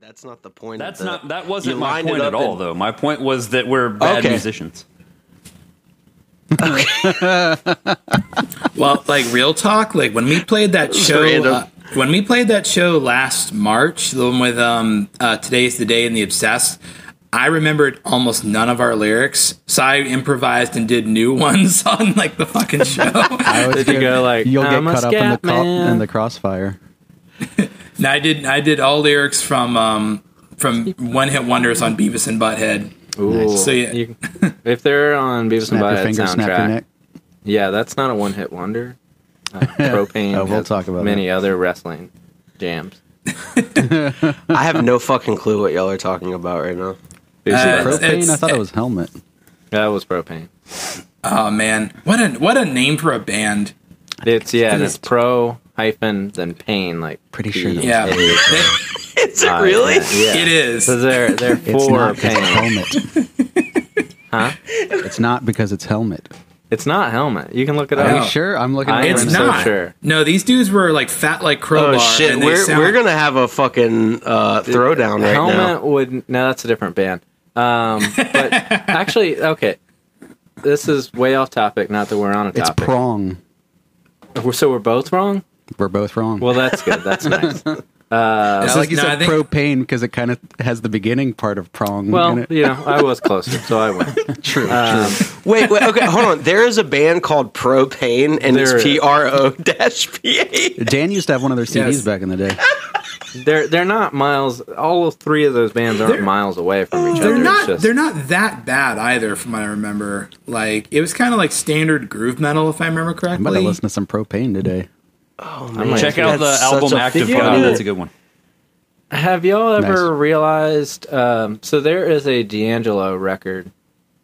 That's not the point. That's of the, not that wasn't my point at all, and- though. My point was that we're bad Okay. musicians. Well, like real talk, like when we played that show, uh, when we played that show last March, the one with um, uh, "Today's the Day" and the Obsessed, I remembered almost none of our lyrics, so I improvised and did new ones on like the fucking show. I was Did you good. go like, You'll get "I'm a caught up in the, co- in the crossfire. And I did I did all lyrics from um, from One Hit Wonders on Beavis and Butthead. Ooh. So, yeah. You- if they're on Beavis and Snap your Butthead finger, soundtrack, snap your neck. yeah, that's not a one-hit wonder. Uh, propane. Oh, we'll talk about many other wrestling jams. I have no fucking clue what y'all are talking about right now. Uh, Basically, it's- Propane? I thought it was helmet. that was propane. Oh man, what a what a name for a band. It's yeah, It's- it's pro hyphen then pain like Pretty sure that was Yeah, P- Is it uh, really? Yeah, it is. So they're they're It's for not because pain, it's helmet. huh? It's not because it's helmet. It's not helmet. You can look it Are up. you sure? I'm looking I am It's right so not. sure. No, these dudes were like fat like crowbar. Oh shit, and we're sound- we're gonna have a fucking uh, throwdown right helmet now. would no, that's a different band. Um, but actually, okay, this is way off topic. Not that we're on a topic. It's topic. prong. We're- so we're both wrong. We're both wrong. Well, that's good. That's nice. This I like you no, said think- propane because it kind of has the beginning part of prong. in Well, it. you know, I was closer, so I win. true. Um, Wait, wait, okay, hold on. There is a band called Propane, and There it's is. P R O dash P A. Dan used to have one of their CDs Yes. back in the day. they're they're not miles. All three of those bands aren't They're- miles away from each They're other. not. Just, They're not that bad either, from what I remember. Like it was kind of like standard groove metal, if I remember correctly. I'm about to listen to some propane today. Oh, I'm like, Check out the That's album such a Active fun- God. That's a good one. Have y'all ever Nice. realized? Um, so there is a D'Angelo record,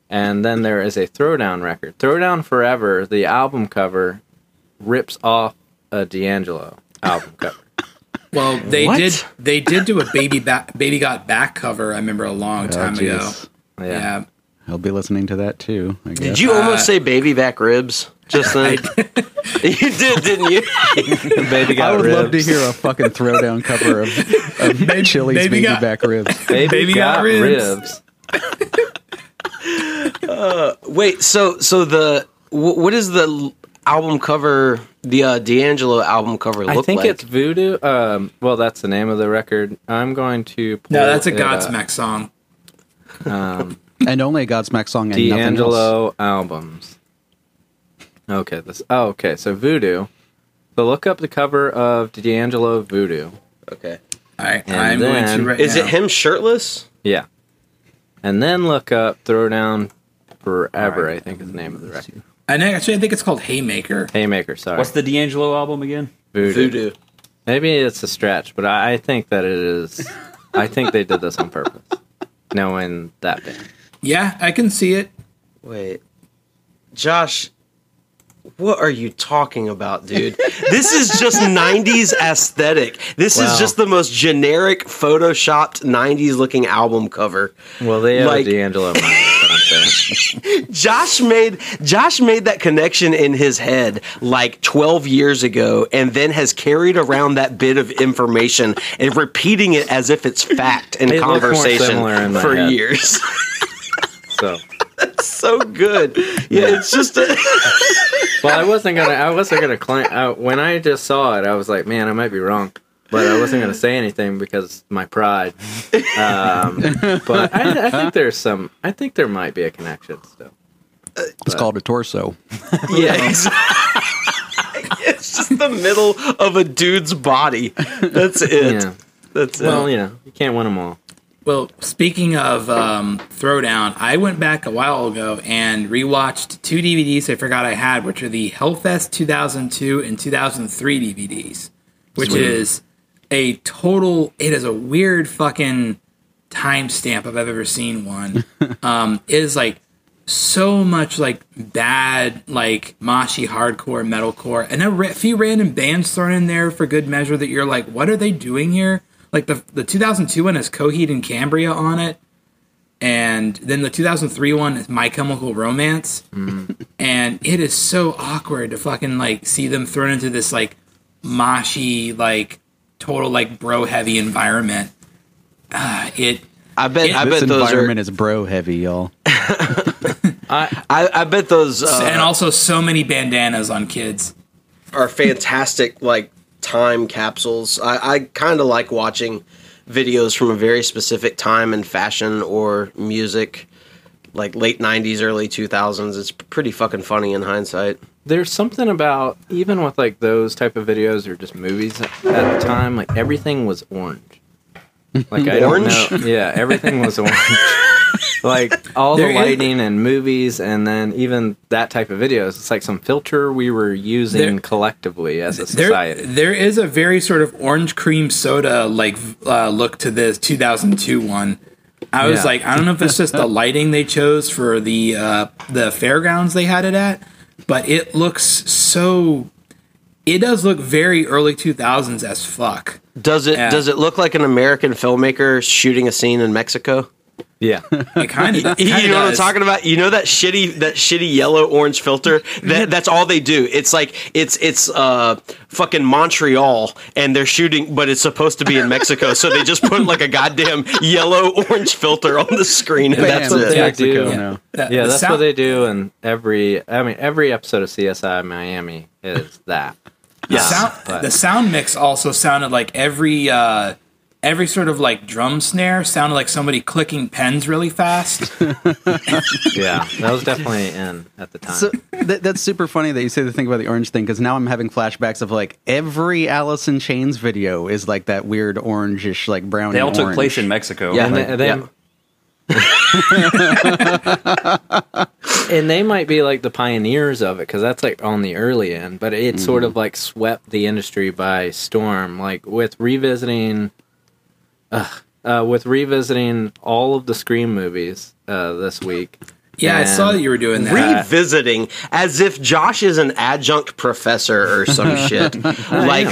and then there is a Throwdown record. Throwdown Forever, the album cover, rips off a D'Angelo album cover. Well, they What? did. They did do a baby back, baby got back cover. I remember a long time Oh, ago. jeez. Yeah. Yeah. He'll be listening to that too. I guess. Did you Uh, almost say baby back ribs just then? you did, didn't you? Baby got I would love to hear a fucking throwdown cover of, of Chili's baby baby, got- back ribs. Baby, Baby got, got ribs. ribs. Wait, so so the wh- what is the album cover? The uh, D'Angelo album cover look I think like? it's Voodoo. Um, well, that's the name of the record. I'm going to. Pull No, that's a it up. Godsmack song. Um, And only a Godsmack song and nothing else. D'Angelo albums. Okay, this. Oh, okay. So Voodoo. So look up the cover of D'Angelo Voodoo. okay. All right, And I'm going to. Right Is now. it him shirtless? Yeah. And then look up Throwdown Forever. I think is the name of the record. I know, actually, I think it's called Haymaker. Haymaker. Sorry. What's the D'Angelo album again? Voodoo? Voodoo. Maybe it's a stretch, but I, I think that it is. I think they did this on purpose, knowing that band. Yeah, I can see it. Wait, Josh, what are you talking about, dude? this is just '90s aesthetic. This Wow. is just the most generic, photoshopped '90s looking album cover. Well, they have Like- D'Angelo mind. That's what I'm saying. Josh made Josh made that connection in his head like 12 years ago and then has carried around that bit of information and repeating it as if it's fact in It conversation in for head. years. So. so good. Yeah, it's just a Well, I wasn't gonna. I wasn't gonna claim. I, when I just saw it, I was like, "Man, I might be wrong," but I wasn't gonna say anything because my pride. Um, but I, I think there's some. I think there might be a connection still. It's called a torso. Yeah, exactly. it's just the middle of a dude's body. That's it. Yeah. That's it. Well, you know, you can't win them all. Well, speaking of um, Throwdown, I went back a while ago and rewatched two DVDs I forgot I had, which are the Hellfest 2002 and 2003 DVDs, which is a total. It is a weird fucking timestamp if I've ever seen one. um, it is like so much like bad, like moshy hardcore metalcore, and a ra- few random bands thrown in there for good measure that you're like, what are they doing here? Like the the 2002 one has Coheed and Cambria on it, and then the 2003 one is My Chemical Romance, and it is so awkward to fucking like see them thrown into this like moshy, like total like bro heavy environment. it. I bet. Yeah, I this bet those are. environment is bro heavy, y'all. I, I bet those uh, and also so many bandanas on kids. are fantastic. Like time capsules. I, I kind of like watching videos from a very specific time in fashion or music, like late '90s, early 2000s. It's pretty fucking funny in hindsight. There's something about even with like those type of videos or just movies at the time, like everything was orange. Like I Orange? don't know. Yeah, everything was orange. like all the lighting and movies, and then even that type of videos. It's like some filter we were using There- collectively as a There, society. there is a very sort of orange cream soda like uh, look to this 2002 one. I was Yeah. like, I don't know if it's just the lighting they chose for the uh, the fairgrounds they had it at, but it looks so. It does look very early 2000s as fuck. Does it? Yeah. Does it look like an American filmmaker shooting a scene in Mexico? Yeah, It kind of. you know what I'm talking about? You know that shitty that shitty yellow orange filter? That that's all they do. It's like it's it's uh fucking Montreal and they're shooting but it's supposed to be in Mexico, so they just put like a goddamn yellow orange filter on the screen and that's Bam, it. it's Yeah, Mexico dude. now. The- yeah. That's sound- what they do in every. I mean, every episode of CSI Miami is that. The Uh, sound, but- the sound mix also sounded like every uh, every sort of like drum snare sounded like somebody clicking pens really fast. yeah, that was definitely in at the time. So that, that's super funny that you say the thing about the orange thing because now I'm having flashbacks of like every Alice in Chains video is like that weird orangish like brown. They all took place in Mexico. Yeah. and, Like, they, they- and they might be like the pioneers of it because that's like on the early end but it sort mm-hmm. of like swept the industry by storm like with revisiting uh, uh, with revisiting all of the scream movies uh, this week Yeah, I saw that you were doing that. Revisiting as if Josh is an adjunct professor or some shit. like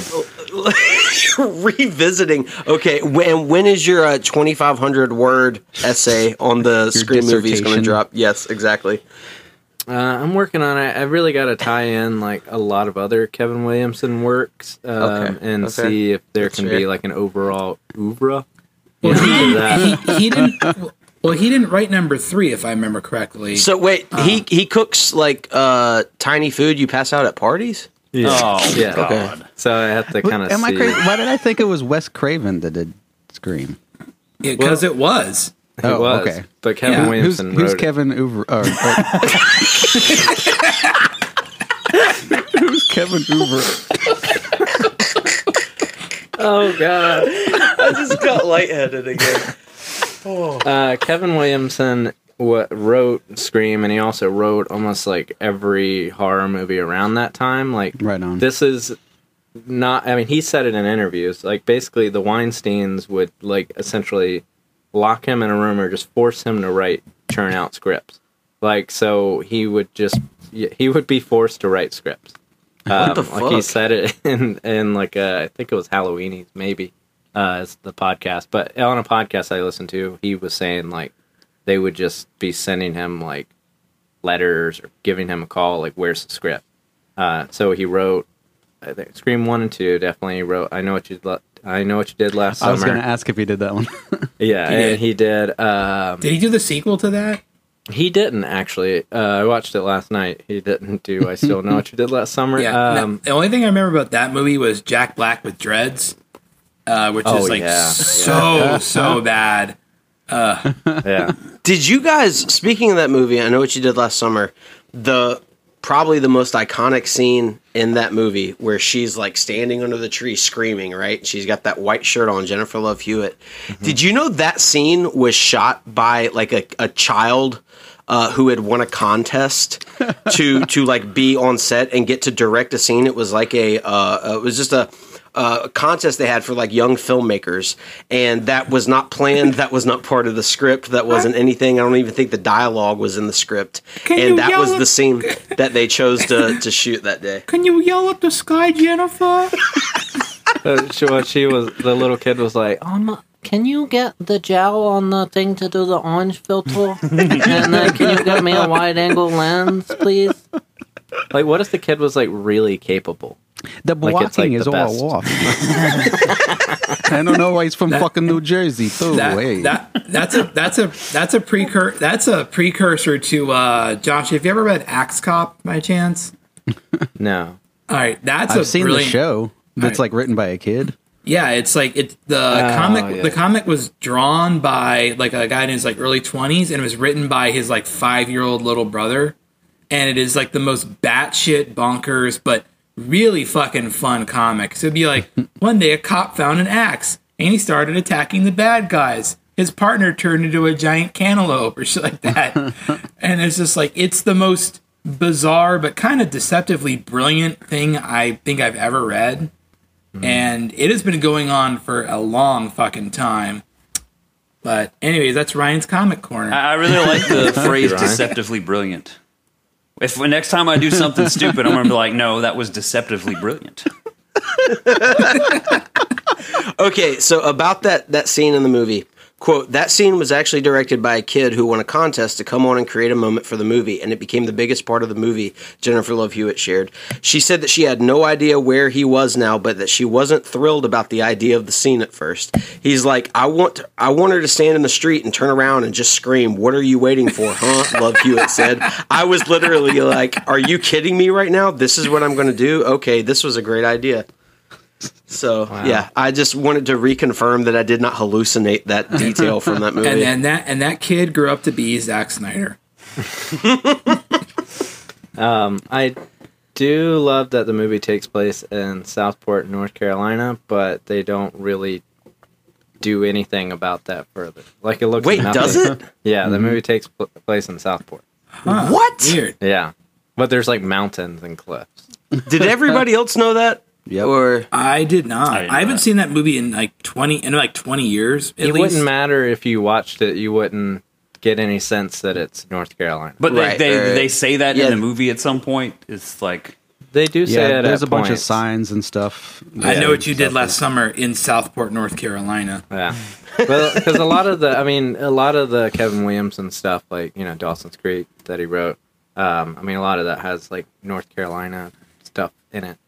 revisiting. Okay, when when is your uh, 2500 word essay on the Scream movies going to drop? Yes, exactly. Uh, i'm working on it i really got to tie in like a lot of other kevin williamson works um, Okay, and okay. see if there That's can fair. be like an overall oeuvre Well, you know, that. he, he didn't. Well, he didn't write number three, if I remember correctly. So wait, Uh-huh. he he cooks like uh tiny food you pass out at parties? Oh, Yeah. God. Okay. so i have to kind of Am see I crazy? Why did I think it was Wes Craven that did Scream? because it was. It Oh, was, okay. but Kevin Yeah. Williamson who's wrote it. Kevin Uver? Or, or- who's Kevin Uver? Oh God! I just got lightheaded again. Uh, Kevin Williamson what wrote Scream, and he also wrote almost like every horror movie around that time. Like, Right on. This is not. I mean, he said it in interviews. Like, basically, the Weinstein's would like essentially lock him in a room or just force him to write churn out scripts. Like, so he would just he would be forced to write scripts. Um, the fuck? Like he said it in in like uh, I think it was Halloweenies maybe uh, as the podcast. But on a podcast I listened to, he was saying like they would just be sending him like letters or giving him a call, like where's the script. Uh, so he wrote I think Scream one and two. Definitely wrote. I know what you. Le- I know what you did last I was going to ask if he did that one. yeah, He and did. he did. Um, Did he do the sequel to that? he didn't actually. Uh, I watched it last night. He didn't do. I still know what you did last summer. Yeah. Um, no, the only thing I remember about that movie was Jack Black with dreads, uh, which Oh, is like yeah. so so bad. yeah. Did you guys speaking of that movie, I know what you did last summer, the probably the most iconic scene in that movie where she's like standing under the tree screaming, right? She's got that white shirt on, Jennifer Love Hewitt. Did you know that scene was shot by like a, a child uh, who had won a contest to to like be on set and get to direct a scene? It was like a uh, it was just a uh, contest they had for like young filmmakers, and that was not planned. That was not part of the script. That wasn't anything. I don't even think the dialogue was in the script. Can and that was at- the scene that they chose to to shoot that day. Can you yell at the sky, Jennifer? Uh, she, what she was, the little kid was like, um, can you get the gel on the thing to do the orange filter? and then can you get me a wide angle lens, please? Like, what if the kid was like really capable? The Like, blocking like, is the all off. I don't know why he's from That- fucking New Jersey. too. that, hey. that that's a that's a that's a precur that's a precursor to uh Josh. Have you ever read Axe Cop by chance? No. All right, that's I've a seen the show that's Right. like written by a kid. Yeah, it's like it's the comic. yeah. The comic was drawn by like a guy in his like early twenties, and it was written by his like five year old little brother. And it is like the most batshit bonkers, but really fucking fun comic. So it'd be like one day a cop found an axe and he started attacking the bad guys. His partner turned into a giant cantaloupe or shit like that. and it's just like it's the most bizarre but kind of deceptively brilliant thing I think I've ever read and it has been going on for a long fucking time. But anyways, that's Ryan's comic corner. I I really like the phrase deceptively brilliant. If next time I do something stupid, I'm gonna be like, no, that was deceptively brilliant. Okay, so about that that scene in the movie. Quote, that scene was actually directed by a kid who won a contest to come on and create a moment for the movie, and it became the biggest part of the movie, Jennifer Love Hewitt shared. She said that she had no idea where he was now, but that she wasn't thrilled about the idea of the scene at first. He's like, I want I want her to stand in the street and turn around and just scream, What are you waiting for, huh? Love Hewitt said. I was literally like, Are you kidding me right now? This is what I'm gonna do? Okay, this was a great idea. So yeah, I just wanted to reconfirm that I did not hallucinate that detail from that movie. and and that and that kid grew up to be Zack Snyder. Um, I do love that the movie takes place in Southport, North Carolina, but they don't really do anything about that further. Like it looks. Wait, nothing. does it? Yeah, the mm-hmm. movie takes pl- place in Southport. What? Weird. Yeah, but there's like mountains and cliffs. Did everybody else know that? Yep. Or I did not. I I, didn't haven't that. seen that movie in like twenty in like twenty years. At it least. wouldn't matter if you watched it. You wouldn't get any sense that it's North Carolina. But Right, they, they, right. they say that Yeah. in the movie at some point. It's like They do say Yeah, it. there's at a bunch of signs and stuff. I know what you did Southport. last summer in Southport, North Carolina. Yeah, well, because a lot of the, I mean, a lot of the Kevin Williamson stuff, like you know Dawson's Creek that he wrote. Um, I mean, a lot of that has like North Carolina stuff in it.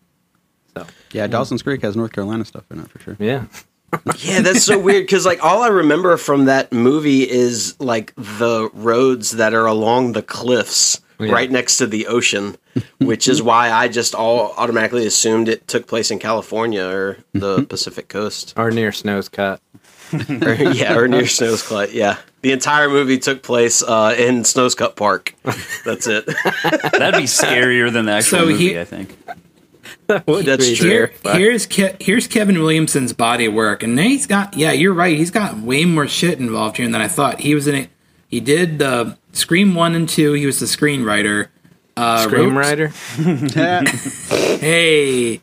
So Yeah, Dawson's Creek has North Carolina stuff in it for sure. yeah, yeah, that's so weird because like all I remember from that movie is like the roads that are along the cliffs Yeah. right next to the ocean, which is why I just all automatically assumed it took place in California or the Pacific Coast. or near Snow's Cut. or, yeah, or near Snow's Cut. Yeah, the entire movie took place uh, in Snow's Cut Park. That's it. that'd be scarier than the actual So movie. he- I think. That's true. Here, here's Ke- here's Kevin Williamson's body work, and he's got yeah, you're right. He's got way more shit involved here than I thought. He was in it. He did the Scream one and two. He was the screenwriter. Uh, Screenwriter. Hey,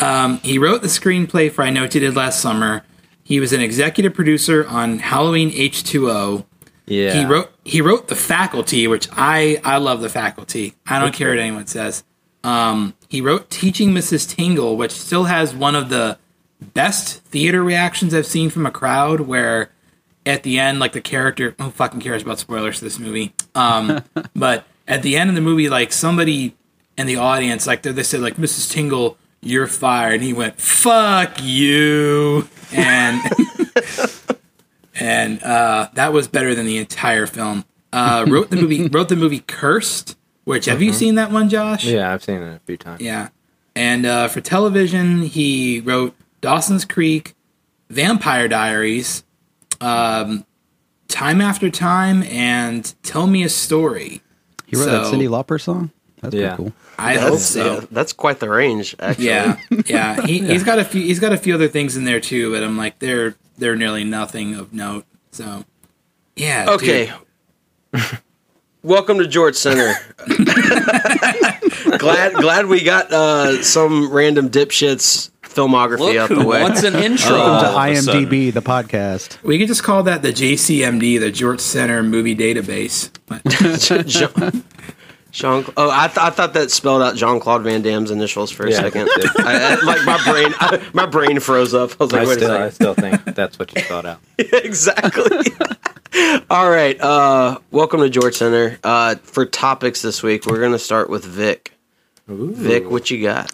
um, he wrote the screenplay for I Know What You Did Last Summer. He was an executive producer on Halloween H two O. Yeah, He wrote he wrote the faculty, which I I love the faculty. I don't care what anyone says. Um, he wrote Teaching Mrs. Tingle, which still has one of the best theater reactions I've seen from a crowd. Where at the end, like the character, who fucking cares about spoilers to this movie? Um, but at the end of the movie, like somebody in the audience, like they, they said, like Mrs. Tingle, you're fired, and he went, "Fuck you," and. and uh, that was better than the entire film. Uh, wrote the movie. wrote the movie Cursed. Which have you seen that one, Josh? Yeah, I've seen it a few times. Yeah. And uh, for television, he wrote Dawson's Creek, Vampire Diaries, um, Time After Time, and Tell Me a Story. He wrote that So- Cyndi Lauper song. That's Yeah. pretty cool. I hope so. yeah, that's quite the range, actually. Yeah, yeah. He, He's got a few. He's got a few other things in there too, but I'm like, they're they're nearly nothing of note. So, yeah. Okay. dude. Welcome to George Center. glad glad we got uh, some random dipshits filmography Look out the way. What's an intro. Welcome all of a to. IMDb, the podcast. We could just call that the JCMD, the George Center Movie Database. Jean, Jean, oh, I, th- I thought that spelled out Jean Claude Van Damme's initials for a Yeah. second. I, I, like my brain, I, my brain froze up. I was like, I wait still, a I second. still think that's what you thought out. exactly. All right. Uh, welcome to George Center. Uh, for topics this week, we're gonna start with Vic. Vic, what you got?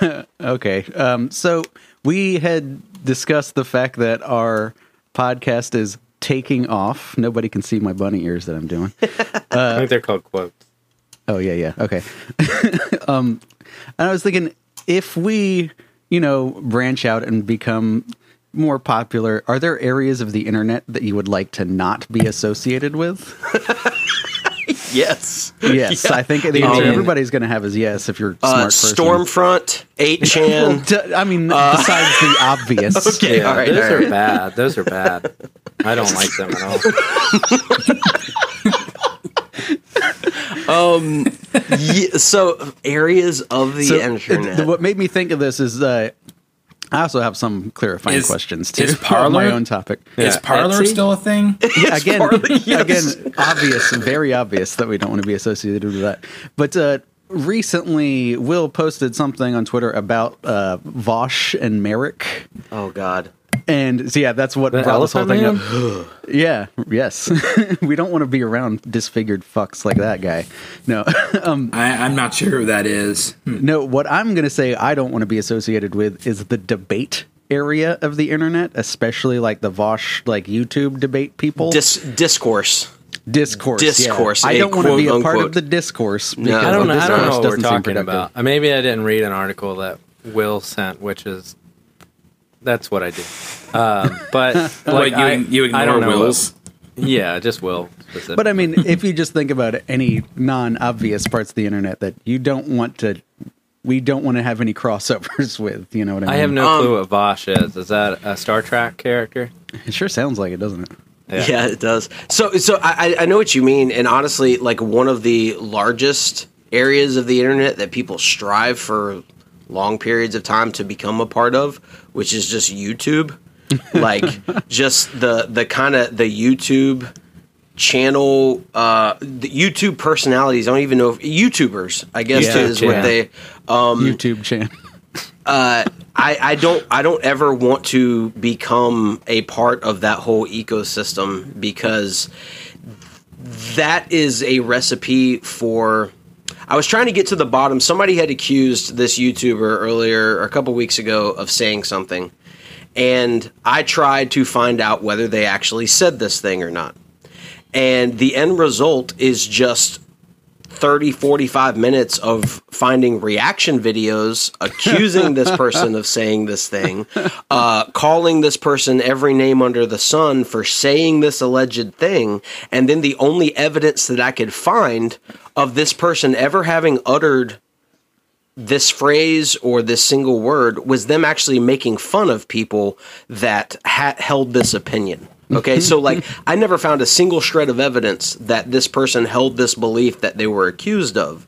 Okay. Um, so we had discussed the fact that our podcast is taking off. Nobody can see my bunny ears that I'm doing. I think they're called quotes. Oh yeah, yeah. Okay. um, and I was thinking if we, you know, branch out and become more popular, are there areas of the internet that you would like to not be associated with? Yes. Yes, I think the You answer mean- everybody's going to have is yes if you're a Uh, smart person. Stormfront, 8chan. D- I mean, besides the obvious. Okay. Yeah, all right, those all right. are bad. Those are bad. I don't like them at all. Yeah, so areas of the So, internet. uh, what made me think of this is uh, I also have some clarifying Is- questions too is on my own topic. Is Parler Etsy? still a thing? again, Parler, yes. again, obvious, very obvious that we don't want to be associated with that. But uh, recently, Will posted something on Twitter about uh, Vaush and Merrick, oh God. And so yeah, that's what The brought this whole Elephant thing up. Yeah, yes, we don't want to be around disfigured fucks like that guy. No, um, I, I'm not sure who that is. no. What I'm going to say, I don't want to be associated with is the debate area of the internet, especially like the Vaush like YouTube debate people. Dis- discourse. discourse. yeah. Discourse, I a don't want to be a quote, part of the discourse. No. because I don't the know. I don't know what we're talking about. Maybe I didn't read an article that Will sent, which is that's what I do. Um, but like What, you, I, you I don't ignore know Will's? what- yeah, just Will. Specific. But I mean, if you just think about any non-obvious parts of the internet that you don't want to, we don't want to have any crossovers with. You know what I mean? I have no Um, clue what Vaush is. Is that a Star Trek character? It sure sounds like it, doesn't it? Yeah. it does. So, so I, I I know what you mean, and honestly, like one of the largest areas of the internet that people strive for long periods of time to become a part of, which is just YouTube. like just the the kind of the YouTube channel, uh, the YouTube personalities. I don't even know if YouTubers. I guess Yeah, is yeah. what they. Um, YouTube channel. uh I, I don't I don't ever want to become a part of that whole ecosystem because that is a recipe for I was trying to get to the bottom. Somebody had accused this YouTuber earlier a couple weeks ago of saying something. And I tried to find out whether they actually said this thing or not. And the end result is just 30 45 minutes of finding reaction videos accusing this person of saying this thing uh, calling this person every name under the sun for saying this alleged thing and then the only evidence that i could find of this person ever having uttered this phrase or this single word was them actually making fun of people that ha- held this opinion. Okay, so like I never found a single shred of evidence that this person held this belief that they were accused of.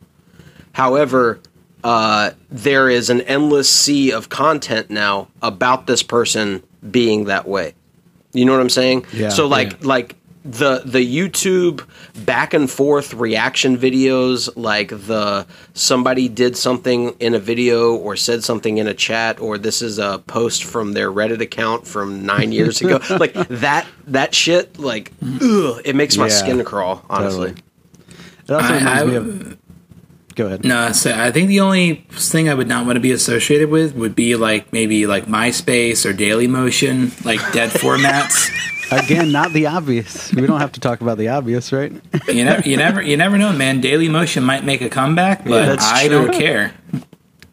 However, uh, there is an endless sea of content now about this person being that way. You know what I'm saying? Yeah, So like yeah. like the the YouTube back and forth reaction videos, like the somebody did something in a video or said something in a chat, or this is a post from their Reddit account from nine years ago, like that that shit, like ugh, it makes my Yeah, skin crawl. Honestly, Totally. It also I- reminds I- me of. Go ahead. No, so I think the only thing I would not want to be associated with would be like maybe like MySpace or Daily Motion, like dead formats. Again, not the obvious. We don't have to talk about the obvious, right? You never, you never, you never know, man. Daily Motion might make a comeback, but that's I true. don't care.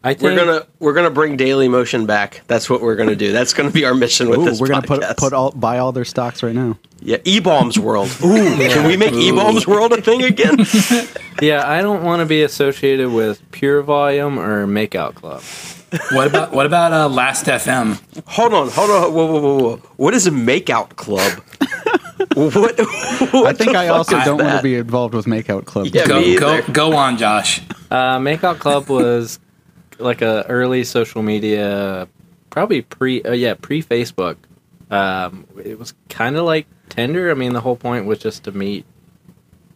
I think we're gonna we're gonna bring Daily Motion back. That's what we're gonna do. That's gonna be our mission with Ooh, this. we're gonna put put all buy all their stocks right now. yeah, E Bombs World. Ooh, can we make E Bombs World a thing again? Yeah, I don't want to be associated with Pure Volume or Makeout Club. What about what about uh, Last FM? hold on, hold on. Whoa, whoa, whoa, whoa. What is a makeout club? what, I think I also don't want to be involved with Makeout Club. Yeah, Go, go, either. go on, Josh. Uh, Makeout Club was like a early social media, probably pre, uh, yeah, pre Facebook. Um, it was kind of like Tinder. I mean, the whole point was just to meet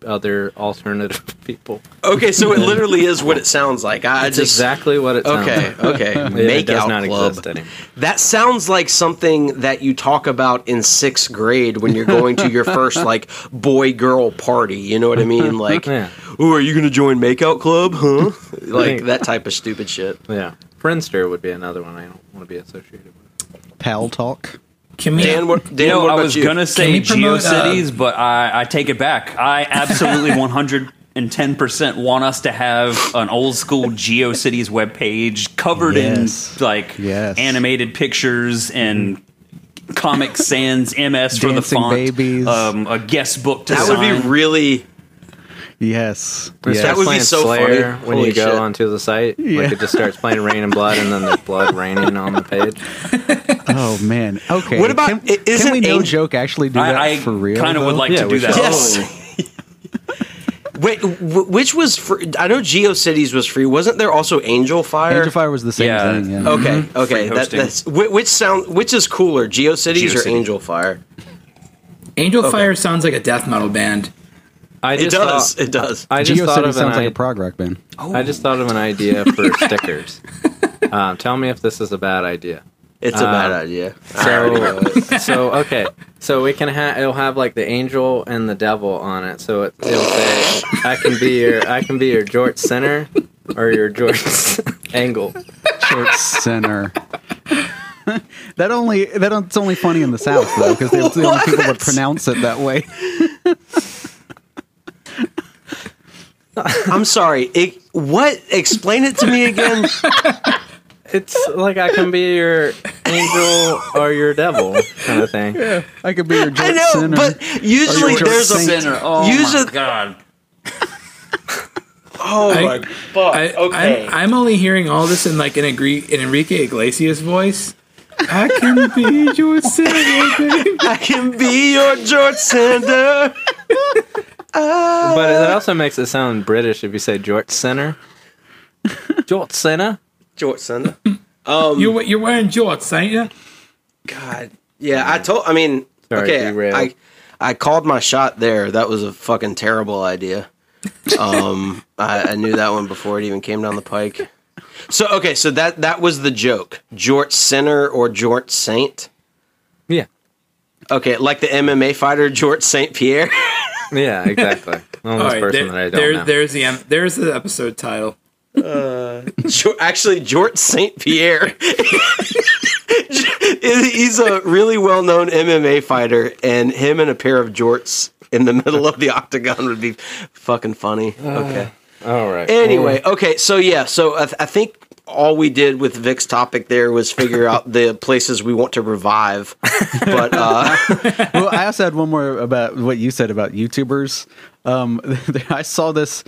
other alternative people. Okay, so it literally is what it sounds like. I It's just exactly what it sounds okay, like. okay. It, it does Makeout not club. exist anymore. That sounds like something that you talk about in sixth grade when you're going to your first like boy girl party. You know what I mean? Like, Yeah. oh, are you going to join Makeout Club? Huh? Like that type of stupid shit. Yeah, Friendster would be another one I don't want to be associated with. Pal talk. Can we? Dan, what, Dan, You know, what I was you? gonna say we promote, uh, GeoCities, but I, I take it back. I absolutely 110 percent want us to have an old school GeoCities webpage covered Yes. in like Yes. animated pictures and Comic Sans MS for the Dancing font, babies. um, a guest book to That would be really. Yes. It yes. That starts would be playing so Slayer funny. when Holy you go shit. onto the site. Yeah. Like it just starts playing Raining Blood, and then there's blood raining on the page. Oh man. Okay. What about- Can, i- isn't can we no Angel- joke actually do that I, I for real? kind of would like Yeah, to do that. should. Yes. Wait, which was free? I know GeoCities was free. Wasn't there also Angel Fire? Angel Fire was the same Yeah. thing. Yeah. Okay, mm-hmm. okay. That, that's which sound which is cooler, GeoCities or GeoCities. Angel Fire? Angel Fire sounds like a death metal band. I It does. Thought, it does. I just thought GeoCity of sounds an like i- a prog rock band. I just thought of an idea for stickers. Um, tell me if this is a bad idea. It's a bad um, idea. I already know it. So, so okay, so we can have it'll have like the angel and the devil on it. So it, it'll say, "I can be your, I can be your George center or your George angle." Short center. that only that's only funny in the South though, because the only people would pronounce it that way. I'm sorry. It, what? Explain it to me again. It's like I can be your angel or your devil kind of thing. Yeah, I could be your George I know, center. but usually George there's a. Saint. Oh Usually- my god! Oh I- my fuck. I, okay. I'm, I'm only hearing all this in like an, Agri- an Enrique Iglesias voice. I can be your center. I can be your George Sander. But it also makes it sound British if you say George center. George center. George Sander. you you're wearing jorts, ain't you? God. Yeah, I told. I mean, Sorry, okay. derailed. I I called my shot there. That was a fucking terrible idea. Um, I, I knew that one before it even came down the pike. So okay, so that that was the joke. Jort Sinner or Jort Saint. Yeah, Okay, like the MMA fighter Jort Saint Pierre. yeah, exactly. The All person there- that I don't there- know. there's the there's the episode title. Uh, jo- Actually, Jort Saint Pierre. He's a really well known MMA fighter, and him and a pair of jorts in the middle of the octagon would be fucking funny. Uh, okay. All right. Anyway, okay, so yeah, so I, th- I think all we did with Vic's topic there was figure out the places we want to revive. But uh, well, I also had one more about what you said about YouTubers. Um, I saw this.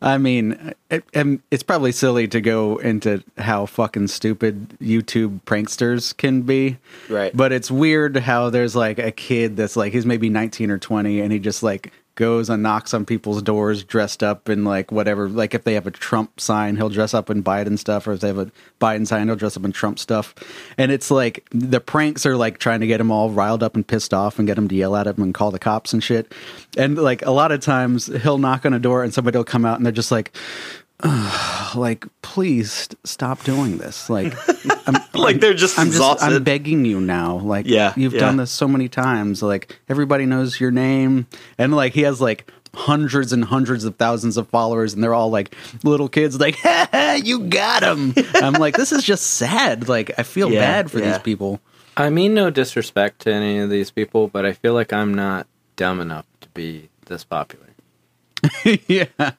I mean, it, and it's probably silly to go into how fucking stupid YouTube pranksters can be. Right. But it's weird how there's like a kid that's like he's maybe 19 or 20, and he just like goes and knocks on people's doors dressed up in like whatever. Like if they have a Trump sign, he'll dress up in Biden stuff, or if they have a Biden sign, he'll dress up in Trump stuff. And it's like the pranks are like trying to get him all riled up and pissed off and get him to yell at him and call the cops and shit. And like a lot of times he'll knock on a door and somebody will come out and they're just like, "Ugh, like please st- stop doing this. Like, I'm, like they're just I'm just exhausted. I'm begging you now. Like Yeah, you've yeah. done this so many times. Like everybody knows your name. And like he has like hundreds and hundreds of thousands of followers and they're all like little kids like ha, ha, you got him. I'm like this is just sad. Like I feel Yeah, bad for yeah. these people. I mean no disrespect to any of these people, but I feel like I'm not dumb enough to be this popular. yeah.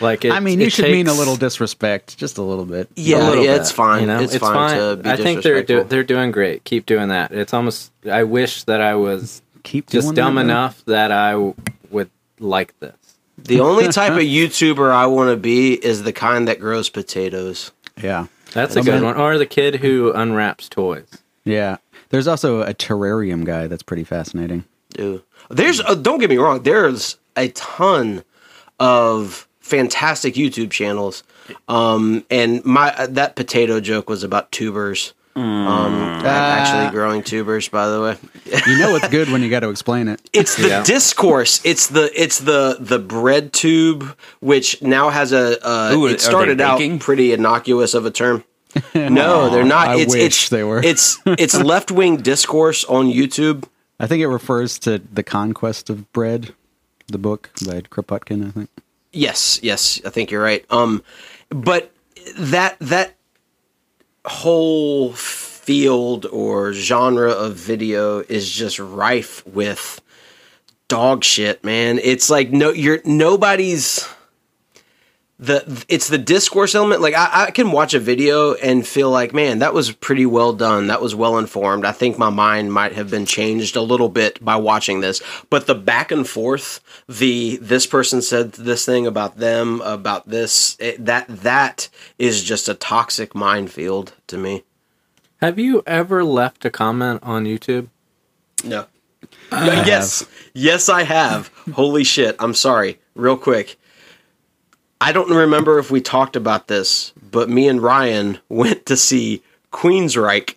Like it, I mean, you it should mean a little disrespect, just a little bit. yeah, little yeah, bit, it's fine. You know, it's, fine, to be I think they're do, they're doing great. Keep doing that. It's almost. I wish that I was Keep just dumb that, though. enough that I w- would like this. The only type of YouTuber I want to be is the kind that grows potatoes. Yeah. That's a good man- one. Or the kid who unwraps toys. Yeah. There's also a terrarium guy that's pretty fascinating. Dude. There's uh, don't get me wrong. There's a ton of fantastic YouTube channels, um, and my uh, that potato joke was about tubers. Um, actually growing tubers, by the way. You know it's good when you got to explain it. It's the Yeah. discourse. It's the it's the the bread tube, which now has a. Uh, Ooh, are they it started out baking? pretty innocuous of a term. No, they're not. I it's wish it's they were. it's it's left wing discourse on YouTube. I think it refers to The Conquest of Bread, the book by Kropotkin, I think. Yes, yes, I think you're right. Um, but that that whole field or genre of video is just rife with dog shit, man. It's like no you're nobody's the it's the discourse element. Like I, I can watch a video and feel like, man, that was pretty well done. That was well informed. I think my mind might have been changed a little bit by watching this. But the back and forth, the this person said this thing about them, about this, it, that that is just a toxic minefield to me. Have you ever left a comment on YouTube? No. yes. Yes, I have. Holy shit. I'm sorry. Real quick. I don't remember if we talked about this, but me and Ryan went to see Queensryche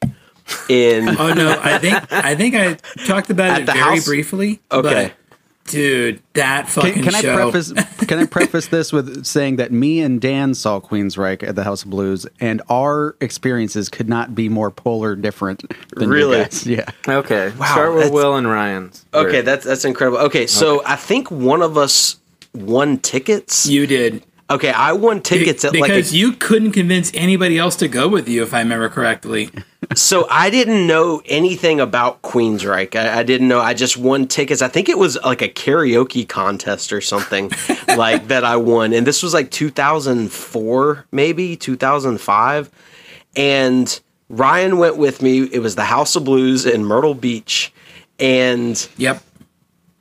in Oh no, I think I think I talked about it very house? briefly. Okay. but, dude, that fucking Can, can I preface? Can I preface this with saying that me and Dan saw Queensryche at the House of Blues, and our experiences could not be more polar different. Than your Really? guys. Yeah. Okay. Wow, Start with Will and Ryan's. Okay, that's that's incredible. Okay, so I think one of us won tickets. you did Okay, I won tickets at like a, because you couldn't convince anybody else to go with you, if I remember correctly. so I didn't know anything about Queensryche. I, I didn't know. I just won tickets. I think it was like a karaoke contest or something like that I won, and this was like 2004, maybe 2005, and Ryan went with me. It was the House of Blues in Myrtle Beach, and Yep.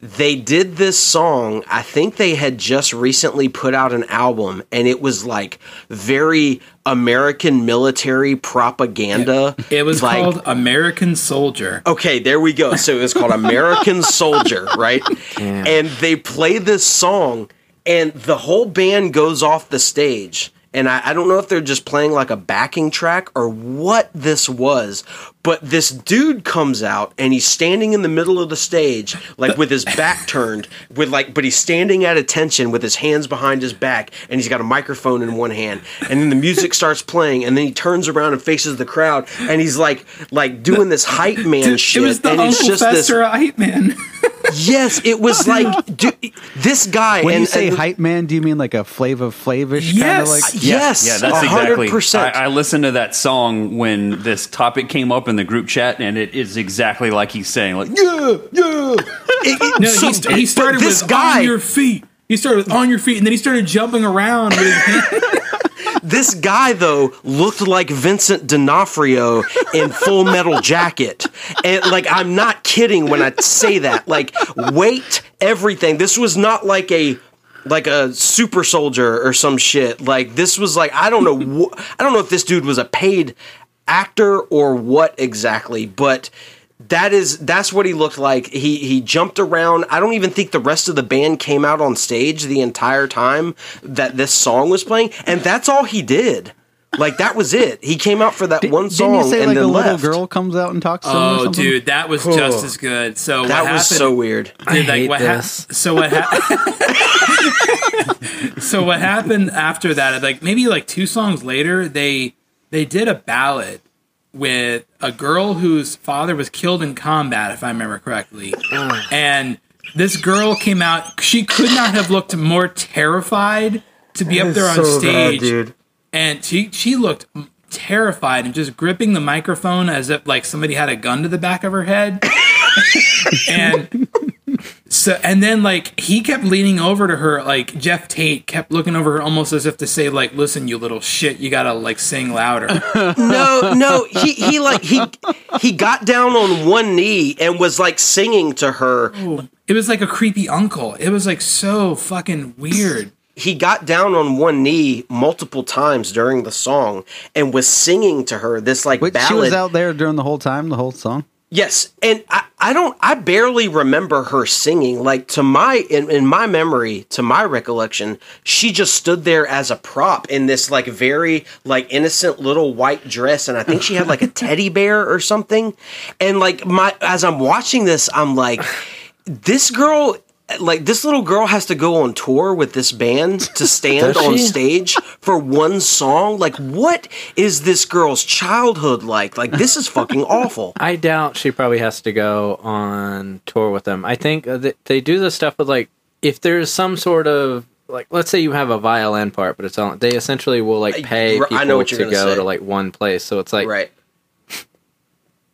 They did this song. I think they had just recently put out an album, and it was like very American military propaganda. It was like, called American Soldier. Okay, there we go. So it was called American Soldier, right? And they play this song, and the whole band goes off the stage. And I, I don't know if they're just playing like a backing track or what this was, but this dude comes out and he's standing in the middle of the stage, like with his back turned, with like, but he's standing at attention with his hands behind his back, and he's got a microphone in one hand. And then the music starts playing, and then he turns around and faces the crowd, and he's like, like doing this hype man Dude, shit, it was the and Uncle it's just this. Fester hype man. Yes, it was like dude, this guy. When and, you say and- hype man, do you mean like a Flava Flavish kind Yes. of like? yes, Yeah, that's exactly. 100%. I, I listened to that song when this topic came up in the group chat, and it is exactly like he's saying, like, yeah, yeah. It- it- No, so- he, st- he started this with guy. on your feet. He started with on your feet, and then he started jumping around with his. This guy though looked like Vincent D'Onofrio in Full Metal Jacket, and like I'm not kidding when I say that. Like weight, everything. This was not like a like a super soldier or some shit. Like this was like I don't know. Wh- I don't know if this dude was a paid actor or what exactly, but. That is that's what he looked like. He he jumped around. I don't even think the rest of the band came out on stage the entire time that this song was playing, and that's all he did. Like that was it. He came out for that Di- one song Didn't you say and like a then little left. girl comes out and talks to him or Oh, something? dude, that was just as good. So That what was happened, so weird. I like hate what hap- this. so what happened? so what happened after that? Like maybe like two songs later, they they did a ballad with a girl whose father was killed in combat, if I remember correctly, and this girl came out. She could not have looked more terrified to be up there on stage, and she she looked terrified and just gripping the microphone as if like somebody had a gun to the back of her head. and so and then like he kept leaning over to her like Geoff Tate kept looking over her almost as if to say like listen you little shit you gotta like sing louder No, no, he he like he he got down on one knee and was like singing to her. it was like a creepy uncle it was like so fucking weird He got down on one knee multiple times during the song and was singing to her this like Wait, ballad. she was out there during the whole time, the whole song. Yes, and I, I don't I barely remember her singing. Like to my in, in my memory, to my recollection, she just stood there as a prop in this like very like innocent little white dress, and I think she had like a teddy bear or something. And like my as I'm watching this, I'm like, this girl like this little girl has to go on tour with this band to stand on stage for one song. Like what is this girl's childhood like? Like this is fucking awful. I doubt she probably has to go on tour with them. I think uh, they do this stuff with like if there's some sort of like let's say you have a violin part, but it's on. They essentially will like I- pay I people know what you're to gonna go say. to like one place. So it's like Right.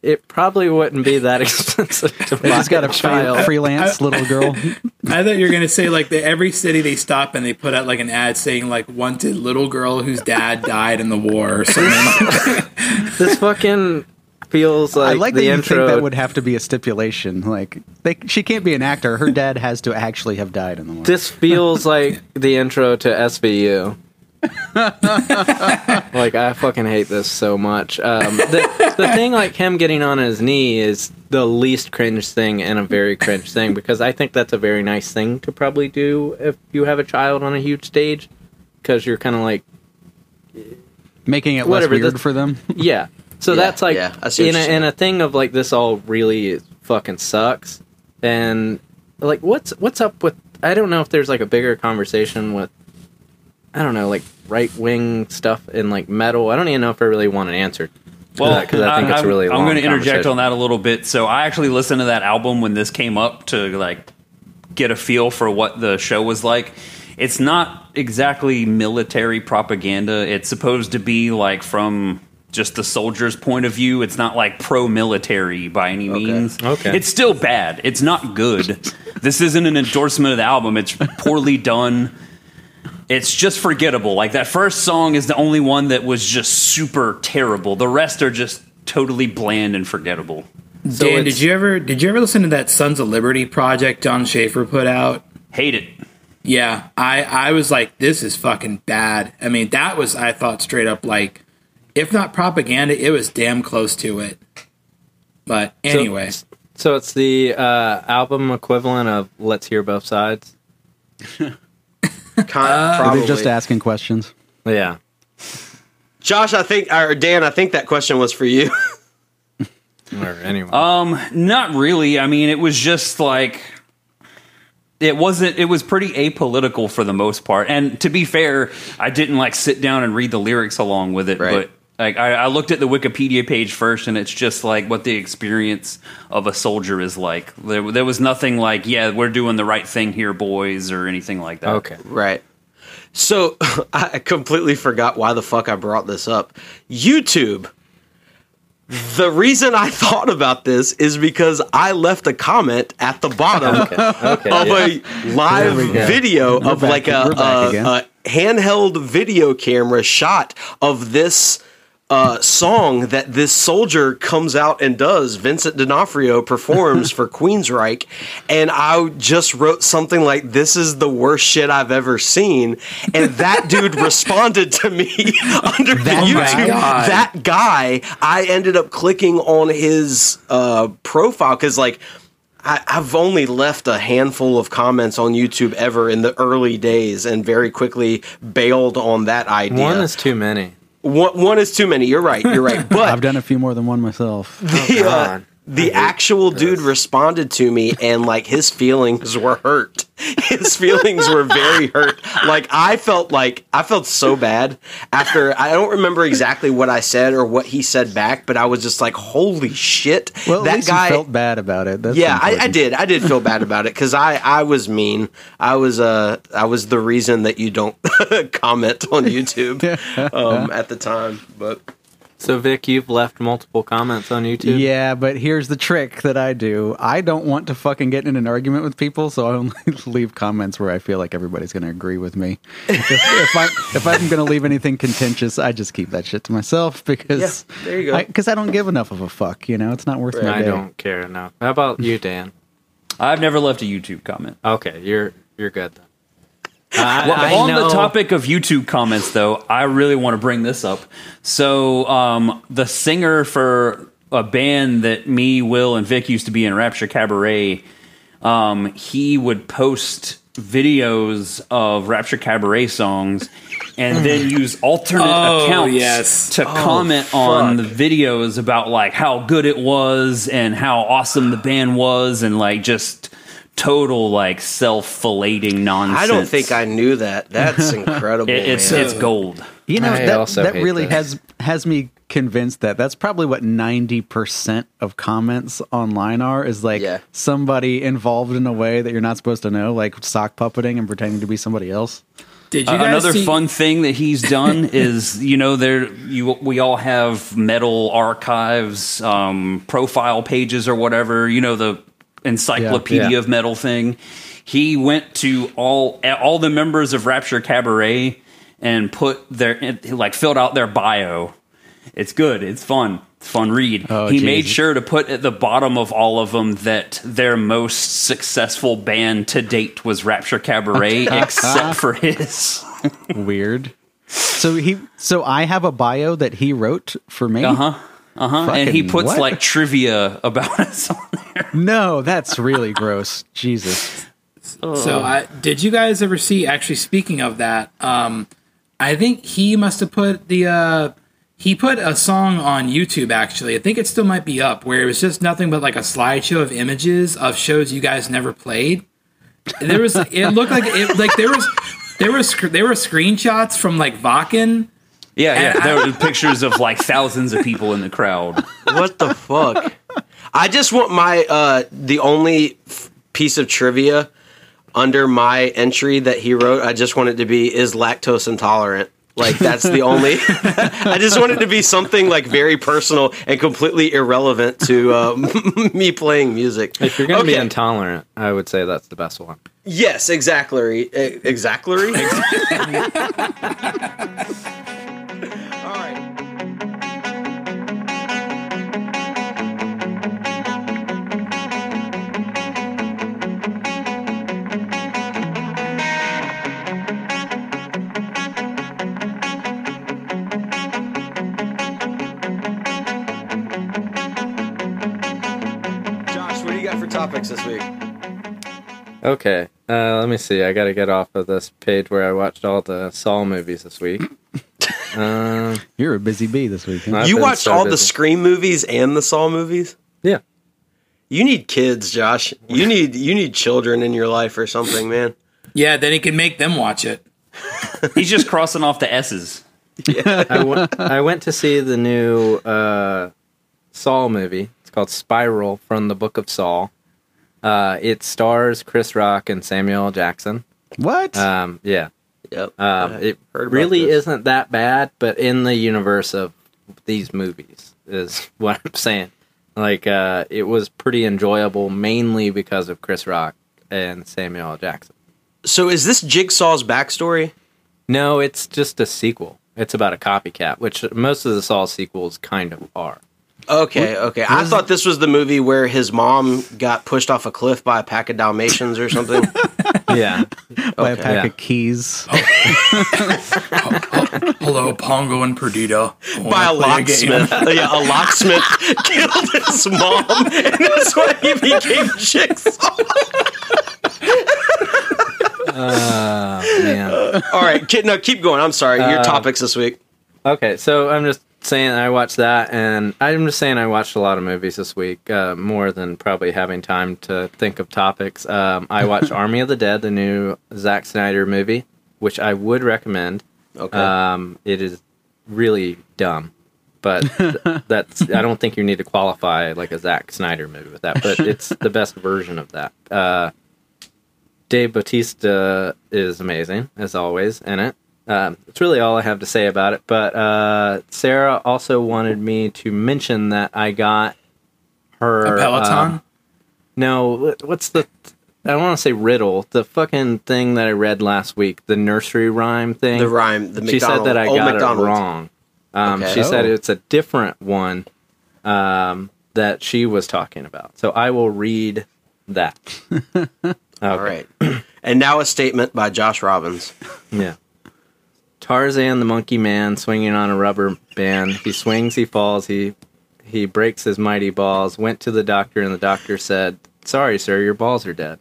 It probably wouldn't be that expensive to buy They just got a child. free, freelance little girl. I thought you were gonna say like the, every city they stop and they put out like an ad saying like wanted little girl whose dad died in the war or something. this fucking feels like I like the that you intro. think that would have to be a stipulation. Like, they, she can't be an actor. Her dad has to actually have died in the war. this feels like the intro to SVU. like I fucking hate this so much. Um, the the thing like him getting on his knee is the least cringe thing and a very cringe thing because I think that's a very nice thing to probably do if you have a child on a huge stage because you're kind of like Making it Whatever, less weird this- for them. yeah. So Yeah, that's like yeah, I see what in a, in a thing of like this all really fucking sucks and like what's what's up with I don't know if there's like a bigger conversation with I don't know like right wing stuff in like metal. I don't even know if I really want an answer. Well, because I think it's I'm- really. I'm going to interject on that a little bit. So I actually listened to that album when this came up to like get a feel for what the show was like. It's not exactly military propaganda. It's supposed to be like from just the soldier's point of view. It's not like pro-military by any means. Okay. It's still bad. It's not good. this isn't an endorsement of the album. It's poorly done. It's just forgettable. Like that first song is the only one that was just super terrible. The rest are just totally bland and forgettable. So Dan, did you ever did you ever listen to that Sons of Liberty project Jon Schaffer put out? Hate it. Yeah, I I was like, this is fucking bad. I mean, that was I thought straight up like, if not propaganda, it was damn close to it. But So- anyway, So it's the uh, album equivalent of "Let's Hear Both Sides." Con- probably. They're just asking questions. Yeah. Josh, I think, or Dan, I think that question was for you. Or anyway. Um, not really. I mean, it was just like it wasn't. It was pretty apolitical for the most part. And to be fair, I didn't like sit down and read the lyrics along with it. Right. But like, I, I looked at the Wikipedia page first, and it's just like what the experience of a soldier is like. There, there was nothing like, yeah, we're doing the right thing here, boys, or anything like that. okay. Right. So I completely forgot why the fuck I brought this up. YouTube. The reason I thought about this is because I left a comment at the bottom Okay. Okay. of yeah. a live There we go. video We're of back- like a, a- a handheld video camera shot of this uh, song that this soldier comes out and does. Vincent D'Onofrio performs for Queensryche, and I just wrote something like, "This is the worst shit I've ever seen," and that dude responded to me under the Oh YouTube. That guy, I ended up clicking on his uh, profile because like. I, I've only left a handful of comments on YouTube ever in the early days, and very quickly bailed on that idea. One is too many. One, one is too many. You're right. You're right. But I've done a few more than one myself. the, uh, God. The actual dude responded to me, and like his feelings were hurt. His feelings were very hurt. Like I felt like I felt so bad after. I don't remember exactly what I said or what he said back, but I was just like, "Holy shit!" Well, at that guy you felt bad about it. That's yeah, I, I did. I did feel bad about it because I, I was mean. I was uh I was the reason that you don't comment on YouTube um, at the time. But So Vic, you've left multiple comments on YouTube. Yeah, but here's the trick that I do. I don't want to fucking get in an argument with people, so I only leave comments where I feel like everybody's going to agree with me. If, if I if I'm going to leave anything contentious, I just keep that shit to myself because Yeah, there you go. Because I, don't give enough of a fuck. You know, it's not worth my I day. don't care enough. How about you, Dan? I've never left a YouTube comment. Okay, you're you're good then. I, Well, I on know- the topic of YouTube comments, though, I really want to bring this up. So, um, the singer for a band that me, Will, and Vic used to be in, Rapture Cabaret, um, he would post videos of Rapture Cabaret songs and then use alternate Oh, accounts yes. to comment on the videos about like how good it was and how awesome the band was and like just total like self-filleting nonsense. I don't think I knew that. That's incredible. It, it's man. it's gold. You know I that also that really this. has has me convinced that that's probably what ninety percent of comments online are is like Yeah. somebody involved in a way that you're not supposed to know, like sock puppeting and pretending to be somebody else. Did you Uh, another see, fun thing that he's done is, you know, there you we all have metal archives, um, profile pages or whatever. You know, the encyclopedia Yeah. of metal thing. He went to all all the members of Rapture Cabaret and put their like filled out their bio. It's good. It's fun. It's fun read. Oh, he geez. made sure to put at the bottom of all of them that their most successful band to date was Rapture Cabaret, except for his. Weird. So he, so I have a bio that he wrote for me. Uh huh. Uh huh. And he puts what? like trivia about us on there. No, that's really gross. Jesus. So, I, did you guys ever see? Actually, speaking of that, um, I think he must have put the uh, he put a song on YouTube. Actually, I think it still might be up, where it was just nothing but like a slideshow of images of shows you guys never played. There was it looked like it like there was there was there were screenshots from like Wacken. Yeah, yeah. There were pictures of like thousands of people in the crowd. What the fuck? I just want my uh the only f- piece of trivia under my entry that he wrote. I just want it to be is lactose intolerant. Like that's the only. I just want it to be something like very personal and completely irrelevant to uh, me playing music. If you're going to be intolerant, I would say that's the best one. Yes, exactly. Exactly. got for topics this week? Okay, uh, let me see. I got to get off of this page where I watched all the Saw movies this week. Um, You're a busy bee this week. huh? You been watched so all the. Scream movies and the Saw movies? Yeah. You need kids, Josh. You need you need children in your life or something, man. Yeah, then he can make them watch it. He's just crossing off the S's. Yeah. I, w- I went to see the new uh, Saw movie. It's called Spiral from the Book of Saw. Uh, it stars Chris Rock and Samuel L. Jackson. What? Um, yeah. Yep. Um, it heard really this. isn't that bad, but in the universe of these movies is what I'm saying. Like, uh, it was pretty enjoyable, mainly because of Chris Rock and Samuel L. Jackson. So is this Jigsaw's backstory? No, it's just a sequel. It's about a copycat, which most of the Saw sequels kind of are. Okay, okay. I thought this was the movie where his mom got pushed off a cliff by a pack of Dalmatians or something. Yeah. By a okay. pack Yeah. of keys. Hello, Pongo and Perdita. by a locksmith. yeah, a locksmith killed his mom, and that's why he became Jigsaw. Oh, man. All right, kid, no, keep going. I'm sorry. Your Uh, topics this week. Okay, so I'm just saying I watched that, and I'm just saying I watched a lot of movies this week, uh, more than probably having time to think of topics. Um, I watched Army of the Dead, the new Zack Snyder movie, which I would recommend. Okay. Um, it is really dumb, but th- that's I don't think you need to qualify like a Zack Snyder movie with that, but it's the best version of that. Uh, Dave Bautista is amazing as always in it. Um, it's really all I have to say about it. But uh, Sarah also wanted me to mention that I got her A Peloton? um, no, what's the? I don't want to say riddle. The fucking thing that I read last week, the nursery rhyme thing. the rhyme. The she said McDonald- that I got McDonald's. it wrong. Um, Okay. She said Oh. it's a different one um, that she was talking about. So I will read that. All right. and now a statement by Josh Robbins. Yeah. Tarzan the monkey man swinging on a rubber band. He swings, he falls, he he breaks his mighty balls. Went to the doctor, and the doctor said, "Sorry, sir, your balls are dead."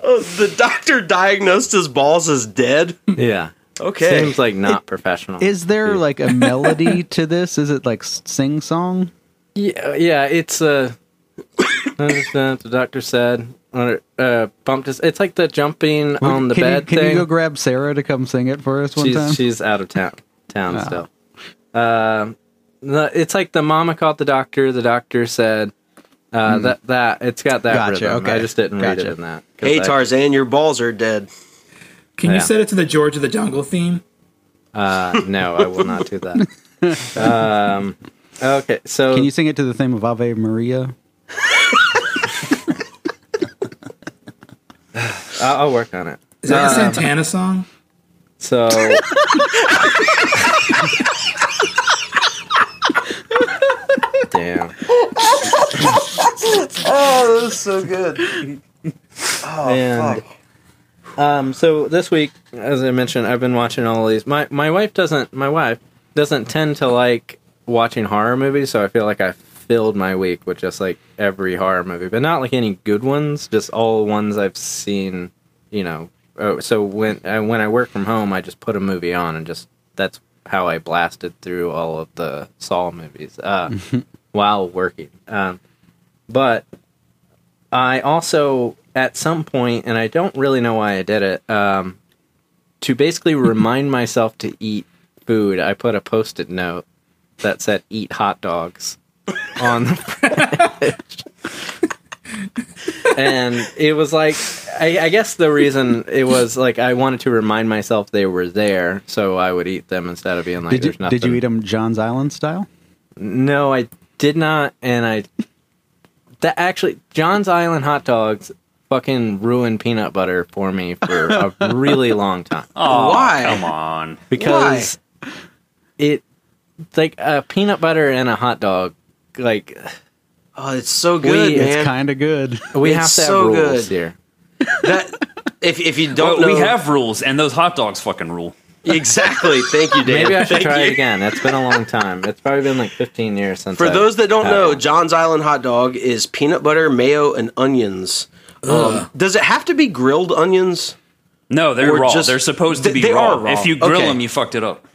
Oh, the doctor diagnosed his balls as dead. Yeah. Okay. Seems like not professional. Is there Yeah. like a melody to this? Is it like sing song? Yeah, yeah, it's uh, the doctor said. Uh, bumped his. It's like the jumping on the can bed you, can thing. you go grab Sarah to come sing it for us one she's time? she's out of town. Town Oh. still. Um, the, it's like the mama called the doctor. The doctor said, Uh, That that it's got that Gotcha, rhythm. I just didn't read Gotcha. it in that. 'cause Hey I- Tarzan, your balls are dead. Can you Yeah. set it to the George of the Jungle theme? Uh, no, I will not do that. um, okay, so Can you sing it to the theme of Ave Maria? I'll, I'll work on it. Is that a Um, Santana song? So. Damn. Oh, that was so good. and um, so this week, as I mentioned, I've been watching all these. My my wife doesn't. My wife doesn't tend to like watching horror movies, so I feel like I filled my week with just like every horror movie, but not like any good ones. Just all ones I've seen. You know. Oh, so when uh, when I work from home, I just put a movie on and just that's how I blasted through all of the Saw movies uh, while working. Um, but I also, at some point, and I don't really know why I did it, um, to basically remind myself to eat food, I put a post it note that said eat hot dogs on the fridge. and it was like, I, I guess the reason it was like I wanted to remind myself they were there so I would eat them instead of being like, Did you there's nothing. did you eat them John's Island style? No, I did not, and I. That actually, John's Island hot dogs fucking ruined peanut butter for me for a really long time Oh, Why? Come on. because it, like a peanut butter and a hot dog, like Oh, it's so good, We- man. It's kind of good. we It's have to have so rules good. here. that if if you don't know, we have rules, and those hot dogs fucking rule. exactly. Thank you, Dan. Maybe I should Thank try you. it again. It's been a long time. It's probably been like 15 years since. For I've those that don't had know, one. John's Island hot dog is peanut butter, mayo, and onions. Um, does it have to be grilled onions? No, they're raw. just- they're supposed to be they raw. are raw. If you grill Okay. them, you fucked it up.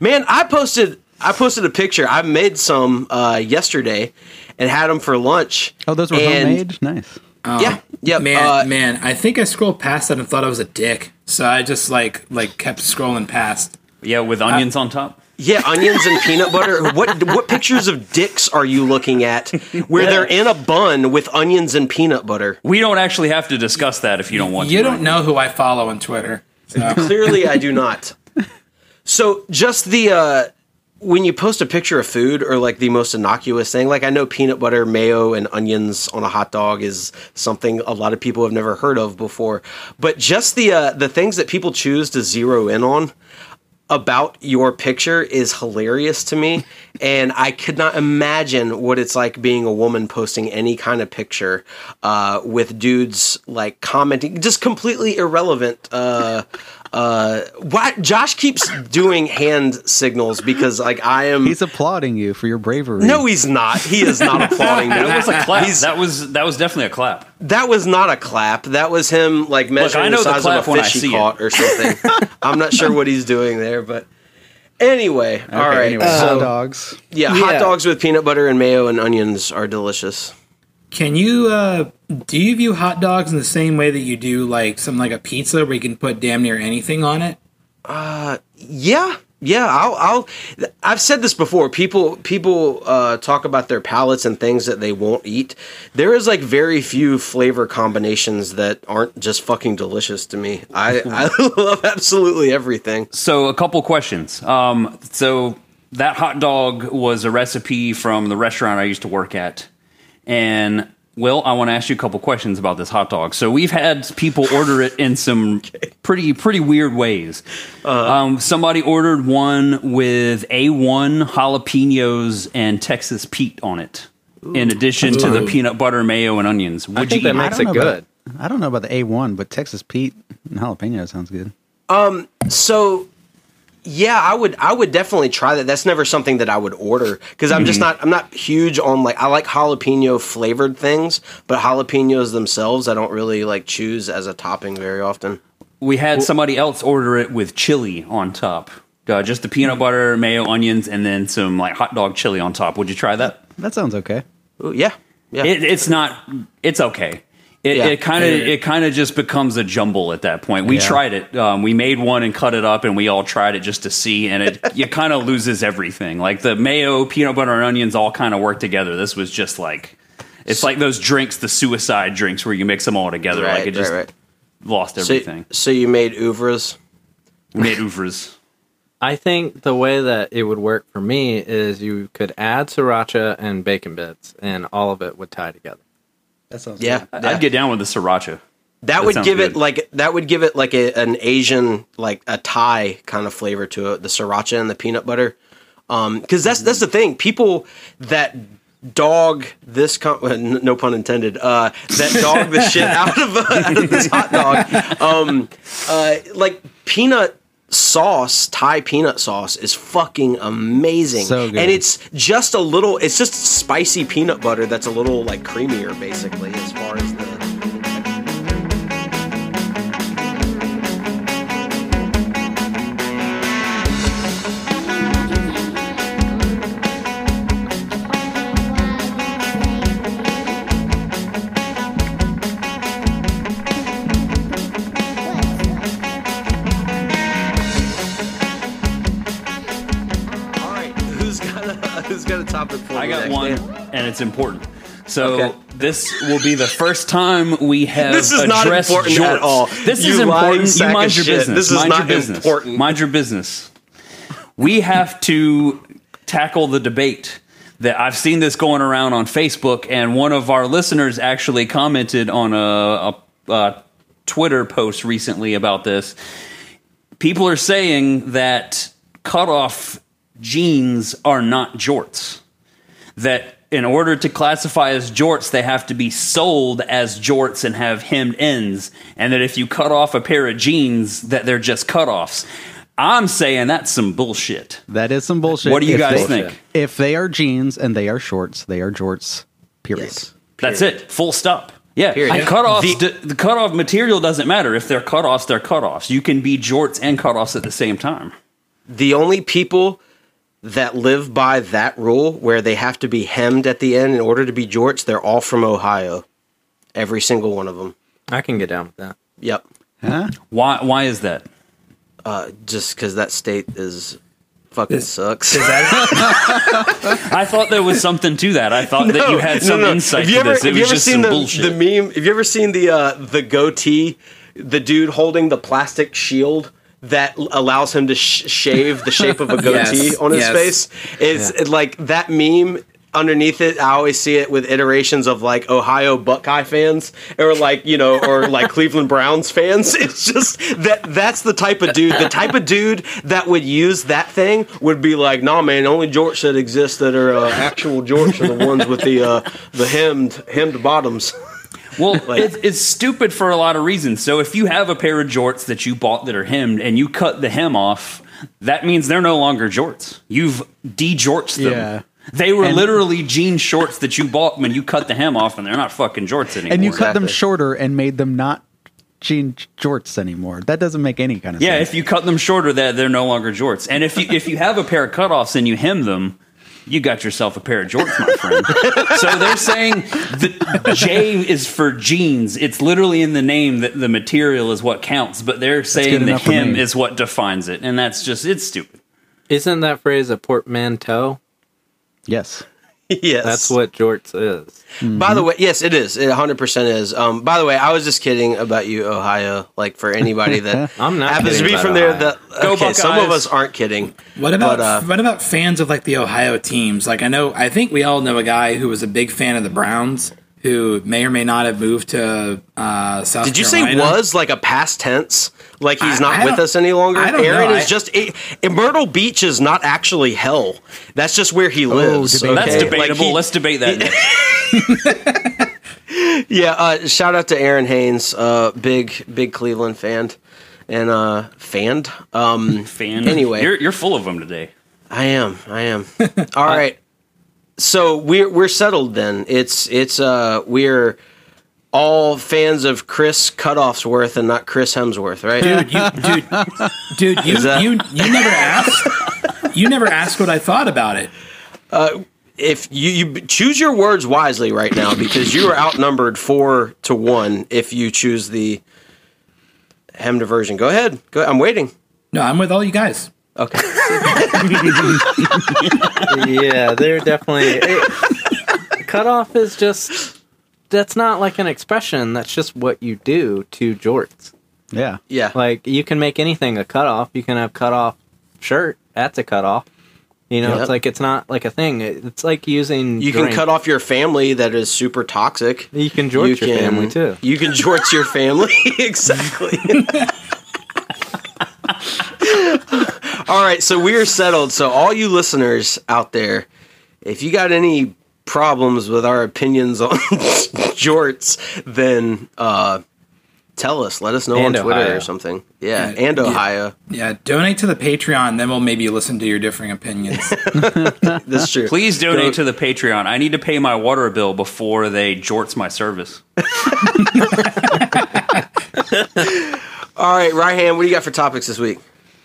Man, I posted I posted a picture. I made some uh, yesterday and had them for lunch. Oh, those were And- homemade. Nice. Yeah, yeah. Man, uh, man, I think I scrolled past that and thought I was a dick. So I just like like kept scrolling past. Yeah, with onions on top. Yeah, onions and peanut butter. What what pictures of dicks are you looking at where they're in a bun with onions and peanut butter? We don't actually have to discuss that if you don't want to. You to. don't know who I follow on Twitter. So. Clearly, I do not. So, just the uh, when you post a picture of food or like the most innocuous thing, like I know peanut butter, mayo, and onions on a hot dog is something a lot of people have never heard of before. But just the uh, the things that people choose to zero in on about your picture is hilarious to me and i could not imagine what it's like being a woman posting any kind of picture uh, with dudes like commenting just completely irrelevant uh, uh, why josh keeps doing hand signals because like i am He's applauding you for your bravery. no he's not he is not applauding me That was a clap. He's- that was that was definitely a clap. that was not a clap. That was him like measuring I know the the size clap of a fish he see it. caught or something. I'm not sure what he's doing there, but anyway, all right. Anyway, so hot dogs. yeah, hot dogs with peanut butter and mayo and onions are delicious. Can you uh do you view hot dogs in the same way that you do like something like a pizza where you can put damn near anything on it? Uh, yeah, yeah. I'll, I'll. I've said this before. People, people uh, talk about their palates and things that they won't eat. There is like very few flavor combinations that aren't just fucking delicious to me. I, I love absolutely everything. So a couple questions. Um, so that hot dog was a recipe from the restaurant I used to work at, and Will, I want to ask you a couple questions about this hot dog. So we've had people order it in some pretty pretty weird ways. Um, somebody ordered one with A1 jalapenos and Texas Pete on it, in addition to the peanut butter, mayo, and onions. Would I think you that eat makes it don't know good. About, I don't know about the A1, but Texas Pete and jalapeno sounds good. Um, So yeah, I would I would definitely try that. That's never something that I would order because I'm just not I'm not huge on like I like jalapeno flavored things, but jalapenos themselves I don't really like choose as a topping very often. We had somebody else order it with chili on top. Uh, just the peanut butter, mayo, onions, and then some like hot dog chili on top. Would you try that? That sounds okay. Ooh, yeah, yeah. It, it's not. It's okay. It Yeah. it kind of it kind of just becomes a jumble at that point. We Yeah. tried it. Um, we made one and cut it up, and we all tried it just to see, and it it kind of loses everything. Like the mayo, peanut butter, and onions all kind of work together. This was just like It's like those drinks, the suicide drinks, where you mix them all together. like it just right, right. lost everything. so you made oeuvres. We made oeuvres. I think the way that it would work for me is you could add sriracha and bacon bits, and all of it would tie together. That sounds Yeah, I- yeah. I'd get down with the sriracha. that that would give good. it like that would give it like a, an Asian like a Thai kind of flavor to it. The sriracha and the peanut butter, because that's that's the thing. People that dog this com- no pun intended uh, that dog the shit out of, uh, out of this hot dog um, uh, like peanut sauce thai peanut sauce is fucking amazing So good. and it's just a little it's just spicy peanut butter that's a little like creamier basically as far as the I got one, and it's important. So Okay. this will be the first time we have This is not addressed important jorts. at all. This You is important. You mind your shit. business. This is mind not your business. important. Mind your business. We have to tackle the debate that I've seen this going around on Facebook, and one of our listeners actually commented on a, a, a Twitter post recently about this. People are saying that cutoff jeans are not jorts that in order to classify as jorts, they have to be sold as jorts and have hemmed ends, and that if you cut off a pair of jeans, that they're just cutoffs. I'm saying that's some bullshit. That is some bullshit. What do you If guys they- think? If they are jeans and they are shorts, they are jorts. Period. Yes. That's it. Full stop. Yeah, Period. cutoffs. The, the cutoff material doesn't matter. If they're cutoffs, they're cutoffs. You can be jorts and cutoffs at the same time. the only people that live by that rule where they have to be hemmed at the end in order to be jorts they're all from ohio every single one of them I can get down with that. yep Huh? Why? Why is that? uh, just because that state is fucking Is- sucks Is that I thought there was something to that. I thought that you had some insight have you to ever, this. It have you was ever just seen some the, bullshit. the meme have you ever seen the uh, the goatee the dude holding the plastic shield that allows him to sh- shave the shape of a goatee Yes, on his yes. face. It's it, like that meme underneath it i always see it with iterations of like ohio buckeye fans or like you know or like cleveland browns fans. It's just that that's the type of dude the type of dude that would use that thing would be like nah man only jorts that exist that are uh, actual jorts are the ones with the uh the hemmed hemmed bottoms Well, it's, it's stupid for a lot of reasons. So if you have a pair of jorts that you bought that are hemmed and you cut the hem off, that means they're no longer jorts. You've de-jorts them. Yeah. They were And- literally jean shorts that you bought when you cut the hem off, and they're not fucking jorts anymore. And you cut them shorter and made them not jean jorts anymore. That doesn't make any kind of yeah, sense. Yeah, if you cut them shorter, that they're no longer jorts. And if you if you have a pair of cutoffs and you hem them, you got yourself a pair of jorts, my friend. so they're saying the J is for jeans. It's literally in the name that the material is what counts, but they're saying the enough for hem me. is what defines it, and that's just it's stupid. Isn't that phrase a portmanteau? yes. Yes That's what jorts is. By the way, yes, it is. It 100% is. Um, by the way, I was just kidding about you, Ohio. Like for anybody that I'm not happens to kidding be about from there. Ohio. That Go okay, some of us aren't kidding. What about But, uh, what about fans of like the Ohio teams? Like I know, I think we all know a guy who was a big fan of the Browns, who may or may not have moved to uh, South. Did you say Carolina. was like a past tense? Like he's I- not I with us any longer. I don't Aaron know. is I- just it, Myrtle Beach is not actually hell. That's just where he lives. debate. That's okay? Like, debatable. he- Let's debate that. next. Yeah, uh, shout out to Aaron Haynes, uh, big big Cleveland fan, and uh, fan. Um, Fan. Anyway. you're you're full of them today. I am. I am. All right. So we're we're settled then. It's it's uh we're all fans of Chris Cutoffsworth and not Chris Hemsworth, right? dude? You, dude, dude, you, that- you you never asked. You never asked what I thought about it. If you, you choose your words wisely right now because you are outnumbered four to one if you choose the hemmed version. Go ahead. Go. I'm waiting. No, I'm with all you guys. Okay. yeah, they're definitely cutoff is just that's not like an expression. That's just what you do to jorts. Yeah. Yeah. Like you can make anything a cutoff. You can have cutoff shirt. That's a cutoff. You know, Yep. it's like it's not like a thing. It's like using. You can cut off your family that is super toxic. You can jort your family too. You can jort your family. exactly. all right, so we're settled. So all you listeners out there, if you got any problems with our opinions on jorts, then uh tell us. Let us know And on Twitter Ohio. or something. Yeah, Yeah, and. Ohio. Yeah, donate to the Patreon, then we'll maybe listen to your differing opinions. That's true. Please donate Don't- to the Patreon. I need to pay my water bill before they jorts my service. All right, Ryan, what do you got for topics this week?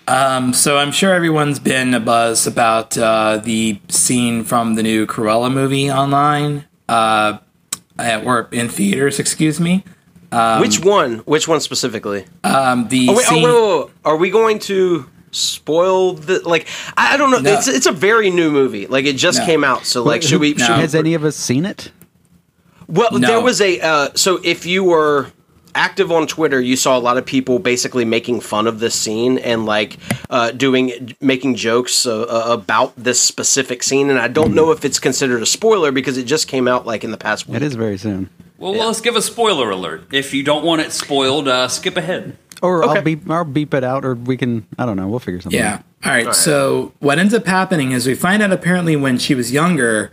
So I'm sure everyone's been a buzz about uh, the scene from the new Cruella movie online, uh, uh, or in theaters, excuse me. Which one? Which one specifically? Um, the Oh wait, oh, scene, wait, wait, wait. Are we going to spoil the like? I, I don't know. No. It's it's a very new movie. Like it just No. came out. So like, should we? No. Should we Has any of us seen it? well, No. there was a. Uh, so if you were active on Twitter, you saw a lot of people basically making fun of this scene and like uh, doing making jokes uh, uh, about this specific scene. And I don't know if it's considered a spoiler because it just came out like in the past week. It is very soon. Well, let's give a spoiler alert. If you don't want it spoiled, uh, skip ahead. Or Okay. I'll beep I'll beep it out or we can I don't know, we'll figure something Yeah. out. All right. So what ends up happening is we find out apparently when she was younger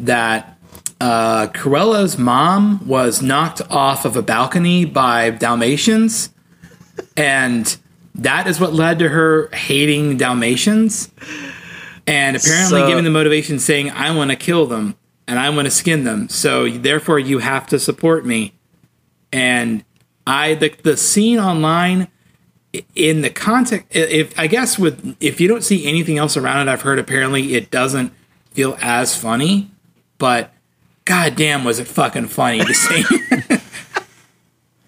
that uh, Cruella's mom was knocked off of a balcony by Dalmatians, and that is what led to her hating Dalmatians, and apparently So- giving the motivation saying, "I want to kill them and I want to skin them, so therefore you have to support me." And I the the scene online in the context if i guess with if you don't see anything else around it i've heard apparently it doesn't feel as funny but god damn was it fucking funny to see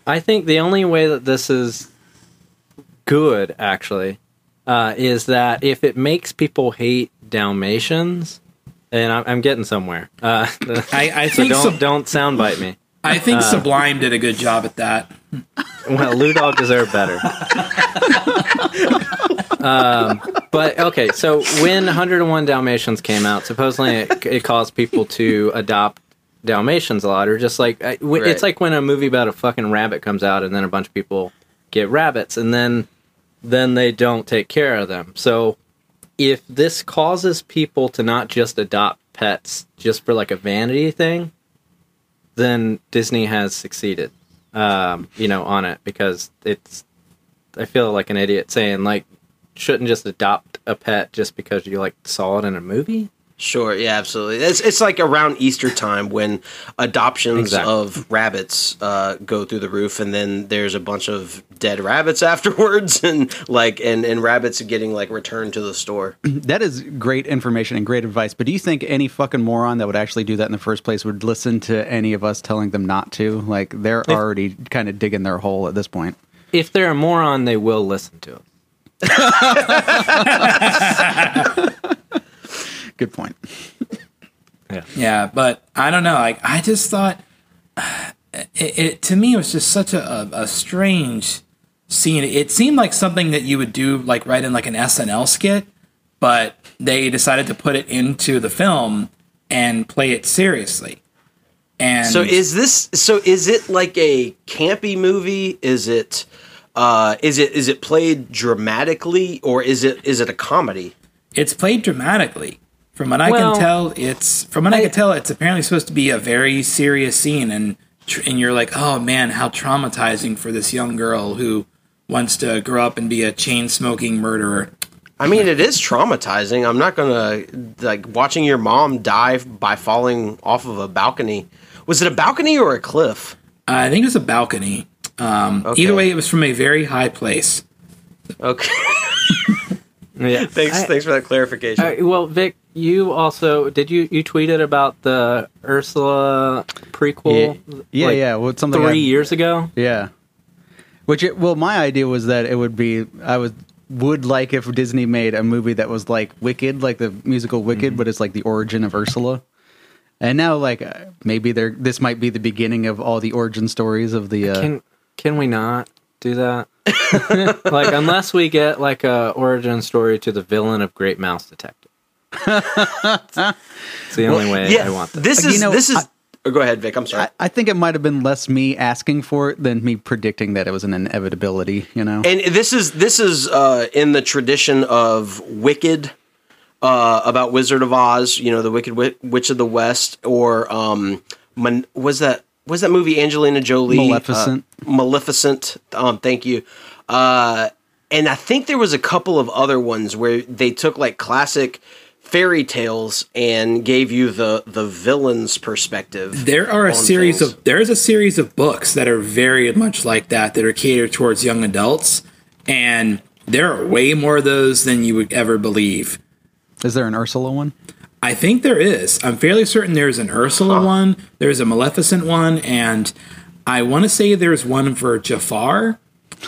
I think the only way that this is good, actually, uh, is that if it makes people hate Dalmatians, and I'm, I'm getting somewhere. Uh, i, I so think don't Sub- don't soundbite me. i think sublime did a good job at that Well, Lou Dog deserved better. um, but okay, so when 101 Dalmatians came out, supposedly it, it caused people to adopt Dalmatians a lot, or just like I- w- Right. it's like when a movie about a fucking rabbit comes out, and then a bunch of people get rabbits, and then then they don't take care of them. So if this causes people to not just adopt pets just for like a vanity thing, then Disney has succeeded um, you know, on it because it's. I feel like an idiot saying like, shouldn't just adopt a pet just because you like saw it in a movie. Sure, yeah, absolutely. It's it's like around Easter time when adoptions Exactly. of rabbits uh, go through the roof, and then there's a bunch of dead rabbits afterwards, and like and and rabbits getting like returned to the store. That is great information and great advice. But do you think any fucking moron that would actually do that in the first place would listen to any of us telling them not to? Like they're already kind of digging their hole at this point. If they're a moron, they will listen to it. Good point. yeah Yeah, but i don't know like i just thought it, it to me it was just such a, a, a strange scene it seemed like something that you would do like right in like an snl skit but they decided to put it into the film and play it seriously and So is this? So is it like a campy movie? Is it? Uh, is it is it played dramatically or is it is it a comedy? it's played dramatically from what i Well, can tell it's from what i, I- can tell it's apparently supposed to be a very serious scene and tr- and you're like oh man how traumatizing for this young girl who wants to grow up and be a chain smoking murderer I mean, it is traumatizing. I'm not gonna like watching your mom die by falling off of a balcony. Was it a balcony or a cliff? i think it was a balcony um, Okay. either way it was from a very high place Okay, Yeah. thanks. I- thanks for that clarification. Uh, well, Vic, you also did you you tweeted about the Ursula prequel? Yeah, yeah, like, yeah. Well, something Three I- years ago. Yeah. Which it, well, my idea was that it would be I was would like if Disney made a movie that was like Wicked, like the musical Wicked, but it's like the origin of Ursula. And now, like uh, maybe there, this might be the beginning of all the origin stories of the. Uh, Can can we not do that? like unless we get like a origin story to the villain of Great Mouse Detective. it's the only way I want this. This Uh, you is know, this is. I- oh, go ahead, Vic. I'm sorry. I, I think it might have been less me asking for it than me predicting that it was an inevitability. You know. and this is this is uh, in the tradition of Wicked uh, about Wizard of Oz. You know, the Wicked Witch of the West, or um, Mon- was that was that movie Angelina Jolie? Maleficent. Uh, Maleficent. Um, thank you. Uh, and I think there was a couple of other ones where they took like classic fairy tales and gave you the the villain's perspective. There are a series things. of there's a series of books that are very much like that that are catered towards young adults, and there are way more of those than you would ever believe. Is there an Ursula one? I think there is. I'm fairly certain there's an Ursula one, there's a Maleficent one, and I want to say there's one for Jafar.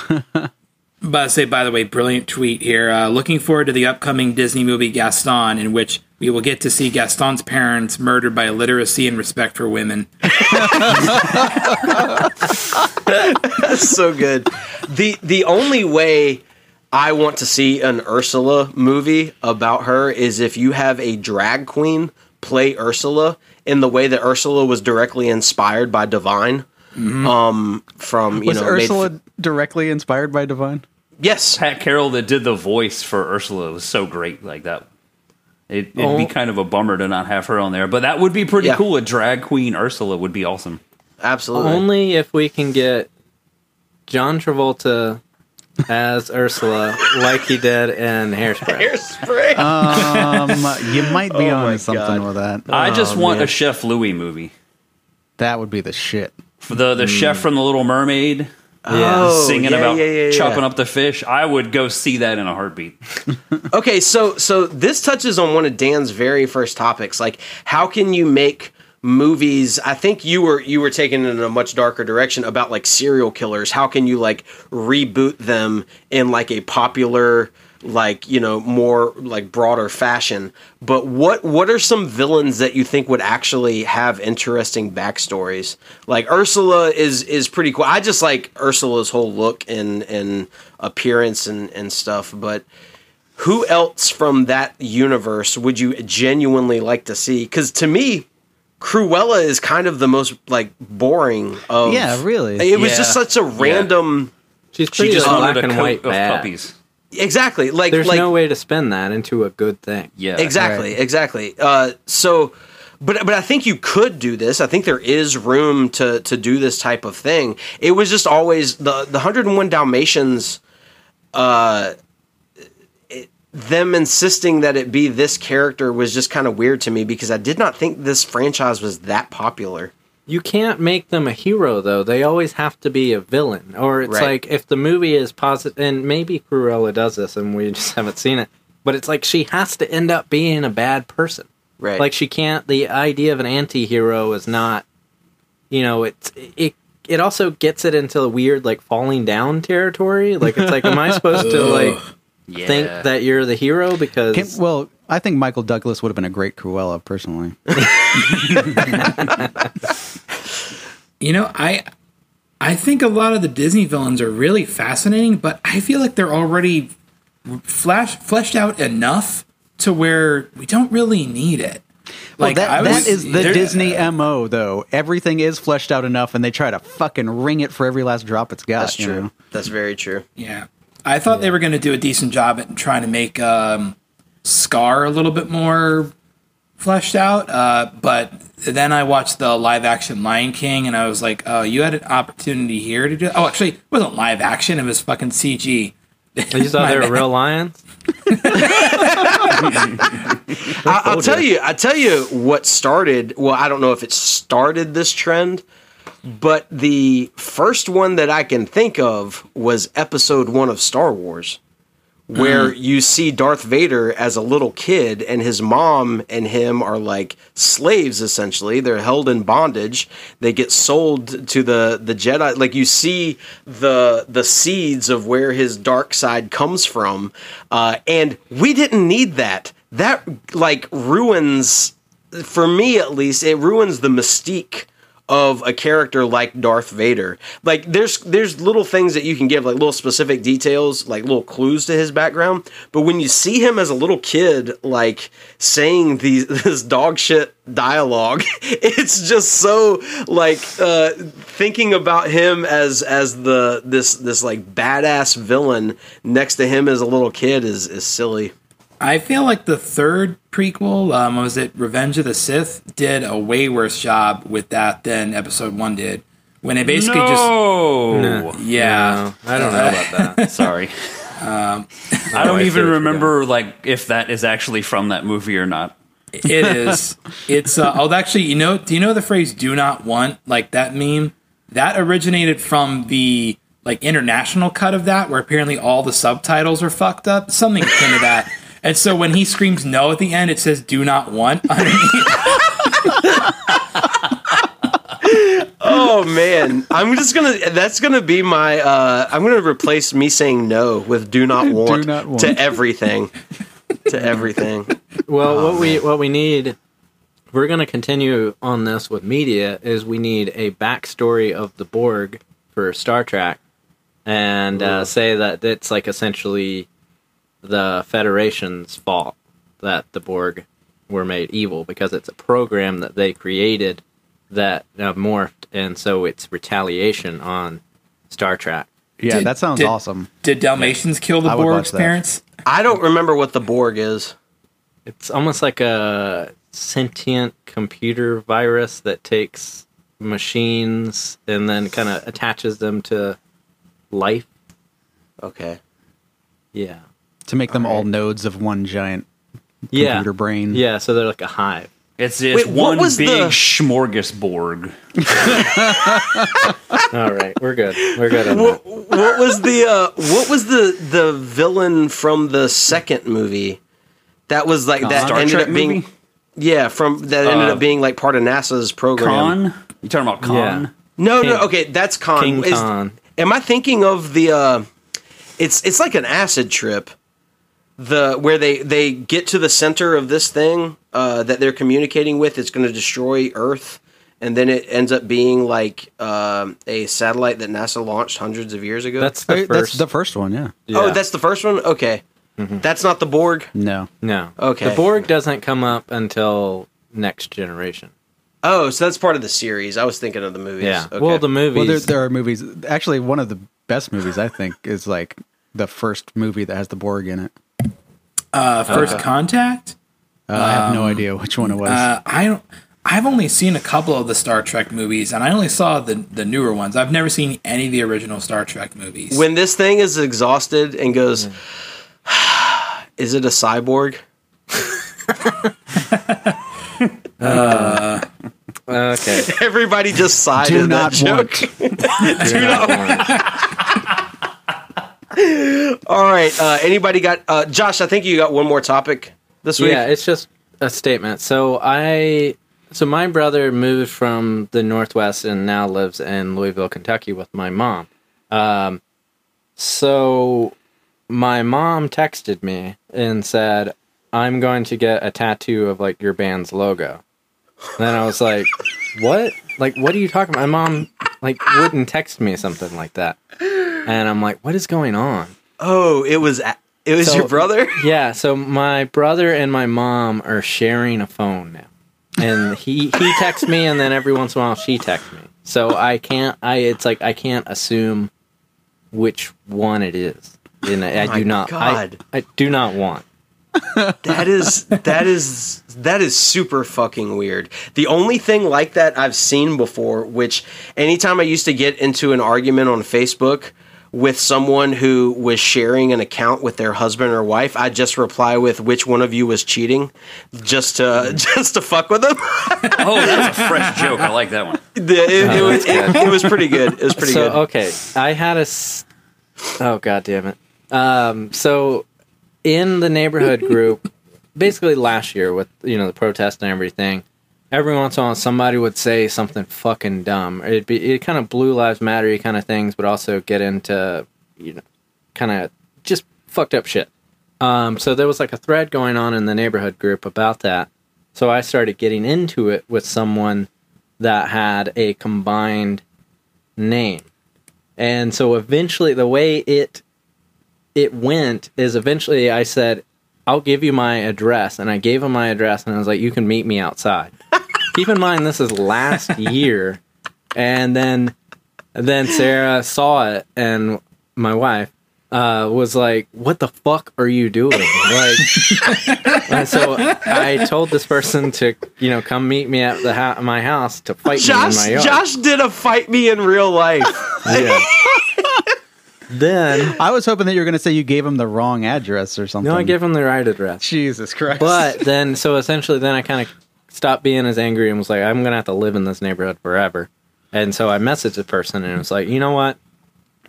but I say, by the way, brilliant tweet here. Uh, looking forward to the upcoming Disney movie Gaston, in which we will get to see Gaston's parents murdered by illiteracy and respect for women. so good. The the only way I want to see an Ursula movie about her is if you have a drag queen play Ursula in the way that Ursula was directly inspired by Divine. Um, from you Was know, made- Ursula directly inspired by Divine? yes, Pat Carroll that did the voice for Ursula was so great like that. It, it'd Oh. be kind of a bummer to not have her on there, but that would be pretty Yeah. cool. A drag queen Ursula would be awesome. absolutely. Only if we can get John Travolta as Ursula, like he did in Hairspray. Hairspray. Um, you might be Oh on something God. with that. I just want man. a Chef Louis movie. That would be the shit. For the the chef from the Little Mermaid Oh, singing yeah, about yeah, yeah, yeah. chopping up the fish, I would go see that in a heartbeat. Okay, so so this touches on one of Dan's very first topics. Like, how can you make movies? I think you were you were taken in a much darker direction about like serial killers. How can you like reboot them in like a popular, like you know, more like broader fashion? But what what are some villains that you think would actually have interesting backstories? Like Ursula is is pretty cool. I just like Ursula's whole look and and appearance and and stuff, but who else from that universe would you genuinely like to see? Because to me, Cruella is kind of the most like boring of. Yeah, really. It was Yeah. just such a random. She's She pretty just black a and white of bad. puppies. Exactly, like There's like no way to spin that into a good thing. Yeah, exactly, Right. exactly. Uh, so, but but I think you could do this. I think there is room to to do this type of thing. It was just always the the 101 Dalmatians. Uh, it- them insisting that it be this character was just kind of weird to me because I did not think this franchise was that popular. You can't make them a hero though. They always have to be a villain. Or it's Right. like if the movie is positive and maybe Cruella does this and we just haven't seen it. But it's like she has to end up being a bad person. Right. Like she can't the idea of an anti-hero is not you know, it's it it also gets it into a weird like falling down territory. Like it's like am I supposed to like yeah. think that you're the hero because Can, well, I think Michael Douglas would have been a great Cruella, personally. You know, I I think a lot of the Disney villains are really fascinating, but I feel like they're already flash fleshed out enough to where we don't really need it. Well, Like that, that was- is the there- Disney mo, though. Everything is fleshed out enough, and they try to fucking wring it for every last drop it's got. That's you true. know? That's very true. Yeah, I thought they were going to do a decent job at trying to make um, Scar a little bit more fleshed out. Uh, but then I watched the live action Lion King, and I was like, "Oh, you had an opportunity here to do." Oh, actually, it wasn't live action; it was fucking CG. you thought they were real lions? I, I'll tell you. I tell you what started. Well, I don't know if it started this trend, but the first one that I can think of was Episode One of Star Wars, where you see Darth Vader as a little kid, and his mom and him are like slaves. Essentially, they're held in bondage. They get sold to the the Jedi. Like you see the the seeds of where his dark side comes from, uh, and we didn't need that. That like ruins for me at least, it ruins the mystique of a character like Darth Vader. Like there's there's little things that you can give like little specific details, like little clues to his background, but when you see him as a little kid like saying these this dog shit dialogue, it's just so like uh thinking about him as as the this this like badass villain next to him as a little kid is is silly. I feel like the third prequel, um, was it Revenge of the Sith, did a way worse job with that than Episode One did. When it basically just no. yeah, No, I don't know about that. Sorry. Um, I don't even what you're remember like if that is actually from that movie or not. it is. It's uh, oh, actually, you know, do you know the phrase "do not want" like that meme? That originated from the like international cut of that, where apparently all the subtitles are fucked up. Something akin to that. And so when he screams no at the end, it says "do not want" underneath. Oh man, I'm just gonna. That's gonna be my. Uh, I'm gonna replace me saying no with do not want, not want. to everything. to everything. Well, what we what we need, we're going to continue on this with media. Is we need a backstory of the Borg for Star Trek, and uh, say that it's like essentially the Federation's fault that the Borg were made evil because it's a program that they created that uh, morphed, and so it's retaliation on Star Trek. Yeah, Did- that sounds did- awesome. Did Dalmatians kill the I Borg's parents? I don't remember what the Borg is. It's almost like a sentient computer virus that takes machines and then kind of attaches them to life. Okay. Yeah. To make them all nodes of one giant Yeah. computer brain. Yeah, so they're like a hive. It's it's Wait, one was big the- smorgasbord. All right, we're good. We're good What, what was the uh, what was the the villain from the second movie? That was like that Star ended Trek up being movie? yeah from that ended Uh, up being like part of NASA's program. Khan? You talking about Khan? Yeah. No, King- no, okay, that's Khan. King Is- Khan. Am I thinking of the? uh It's it's like an acid trip. The where they they get to the center of this thing uh, that they're communicating with. It's going to destroy Earth, and then it ends up being like um, a satellite that NASA launched hundreds of years ago. That's the first. That's the first one, yeah. yeah. Oh, that's the first one. Okay, that's not the Borg. No. no. Okay. The Borg doesn't come up until next generation. Oh, so that's part of the series. I was thinking of the movies. Yeah. Okay. Well, the movies. Well, there, there are movies. Actually, one of the best movies I think is like the first movie that has the Borg in it. Uh, First Contact. Uh, I have no idea which one it was. Uh, I don't. I've only seen a couple of the Star Trek movies, and I only saw the the newer ones. I've never seen any of the original Star Trek movies. when this thing is exhausted and goes, is it a cyborg? okay. Everybody just sighed Do at that not joke. want. All right. Uh, anybody got uh, Josh? I think you got one more topic this week. Yeah, it's just a statement. So I, so my brother moved from the Northwest and now lives in Louisville, Kentucky, with my mom. Um, so my mom texted me and said, "I'm going to get a tattoo of like your band's logo." And then I was like, "What? Like, what are you talking about?" My mom like wouldn't text me something like that, and I'm like, "What is going on?" Oh, it was it was So- your brother. Yeah, so my brother and my mom are sharing a phone now. And he he texts me and then every once in a while she texts me. So I can't I it's like I can't assume which one it is. And I, Oh do not God. I, I do not want. That is that is that is super fucking weird. The only thing like that I've seen before, which anytime I used to get into an argument on Facebook with someone who was sharing an account with their husband or wife, I just reply with which one of you was cheating, just to just to fuck with them. Oh, that's a fresh joke. I like that one. The- it, it was, it, it was pretty good. It was pretty so good. okay, I had a s- Oh god damn it. Um so in the neighborhood group basically last year with you know the protest and everything every once in a while somebody would say something fucking dumb. It'd be it kind of blue lives matter kind of things but also get into you know kind of just fucked up shit. Um so there was like a thread going on in the neighborhood group about that. So I started getting into it with someone that had a combined name. And so eventually the way it it went is eventually I said, I'll give you my address and I gave him my address and I was like, You can meet me outside. Keep in mind this is last year. And then then Sarah saw it and my wife uh, was like, "What the fuck are you doing?" Like, and so I told this person to, you know, come meet me at the ha- my house to fight Josh, me in my yard. Josh did a fight me in real life. Yeah. Then I was hoping that you were going to say you gave him the wrong address or something. no, I gave him the right address. Jesus Christ. But then, so essentially, then I kind of stopped being as angry and was like, I'm gonna have to live in this neighborhood forever. And so I messaged the person and it was like, you know what?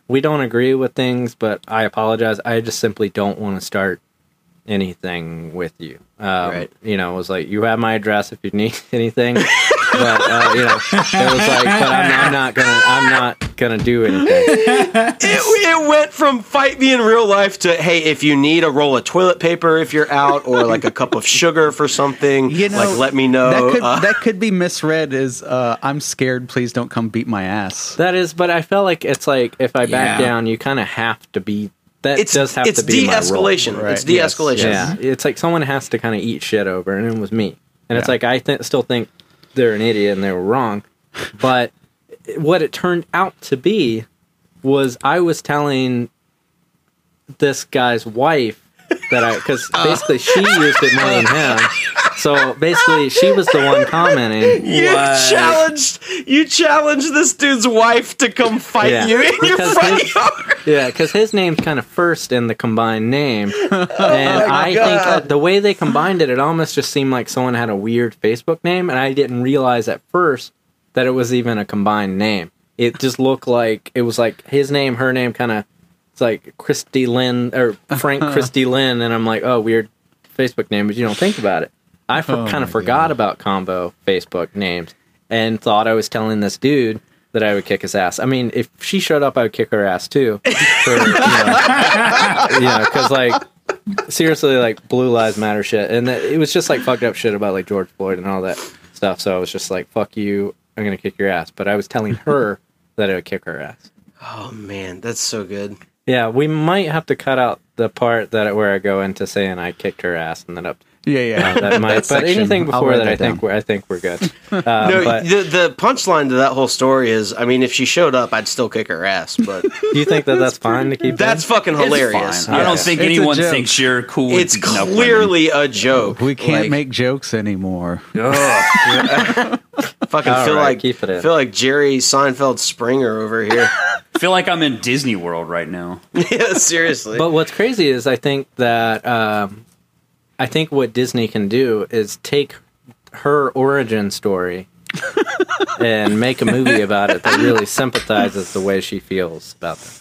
We don't agree with things, but I apologize. I just simply don't want to start anything with you. Um, Right. You know, it was like, you have my address if you need anything. but uh, you know, it was like, but I'm, I'm not gonna, I'm not gonna do anything. it, it went from fight me in real life to hey, if you need a roll of toilet paper if you're out, or like a cup of sugar for something, you know, like let me know. That could, Uh, that could be misread as uh, "I'm scared. Please don't come beat my ass." That is, but I felt like it's like if I back Yeah. down, you kind of have to be. That it's does have it's to be my role. de-escalation. Right, It's de-escalation. Yeah, it's like someone has to kind of eat shit over, and it was me. And it's like I th- still think they're an idiot and they were wrong, but what it turned out to be was I was telling this guy's wife that I because basically she used it more than him. So basically, she was the one commenting. You What? challenged you challenged this dude's wife to come fight Yeah, you in your because front his- yard. Yeah, because his name's kind of first in the combined name, and I think God. uh, the way they combined it, it almost just seemed like someone had a weird Facebook name, and I didn't realize at first that it was even a combined name. It just looked like it was like his name, her name, kind of. It's like Christy Lynn or Frank uh-huh. Christy Lynn, and I'm like, oh, weird Facebook name, but you don't think about it. I for, Oh kind of forgot about combo Facebook names and thought I was telling this dude that I would kick his ass. I mean, if she showed up, I would kick her ass too. For, you know, you know, because like seriously, like Blue Lives Matter shit, and it was just like fucked up shit about like George Floyd and all that stuff. So I was just like, "Fuck you, I'm gonna kick your ass." But I was telling her that I would kick her ass. Oh man, that's so good. Yeah, we might have to cut out the part that where I go into saying I kicked her ass and then up. Yeah, yeah. Uh, that might, but section, anything before write that, I that think we're, I think we're good. Uh, No, but the the punchline to that whole story is, I mean, if she showed up, I'd still kick her ass. But do you think that that's fine to keep? that's in? fucking hilarious. fine. I don't think It's anyone thinks you're cool. it's beating up women. clearly a joke. we can't Like, make jokes anymore. Ugh. fucking All feel right, like keep it in. feel like Jerry Seinfeld Springer over here. I feel like I'm in Disney World right now. yeah, seriously. But what's crazy is I think that um, I think what Disney can do is take her origin story and make a movie about it that really sympathizes the way she feels about them.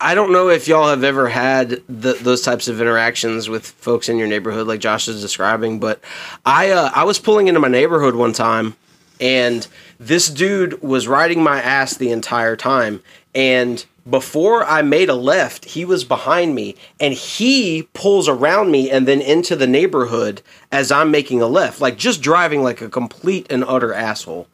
I don't know if y'all have ever had the, those types of interactions with folks in your neighborhood, like Josh is describing. But I, uh, I was pulling into my neighborhood one time, and this dude was riding my ass the entire time. And before I made a left, he was behind me, and he pulls around me and then into the neighborhood as I'm making a left, like just driving like a complete and utter asshole.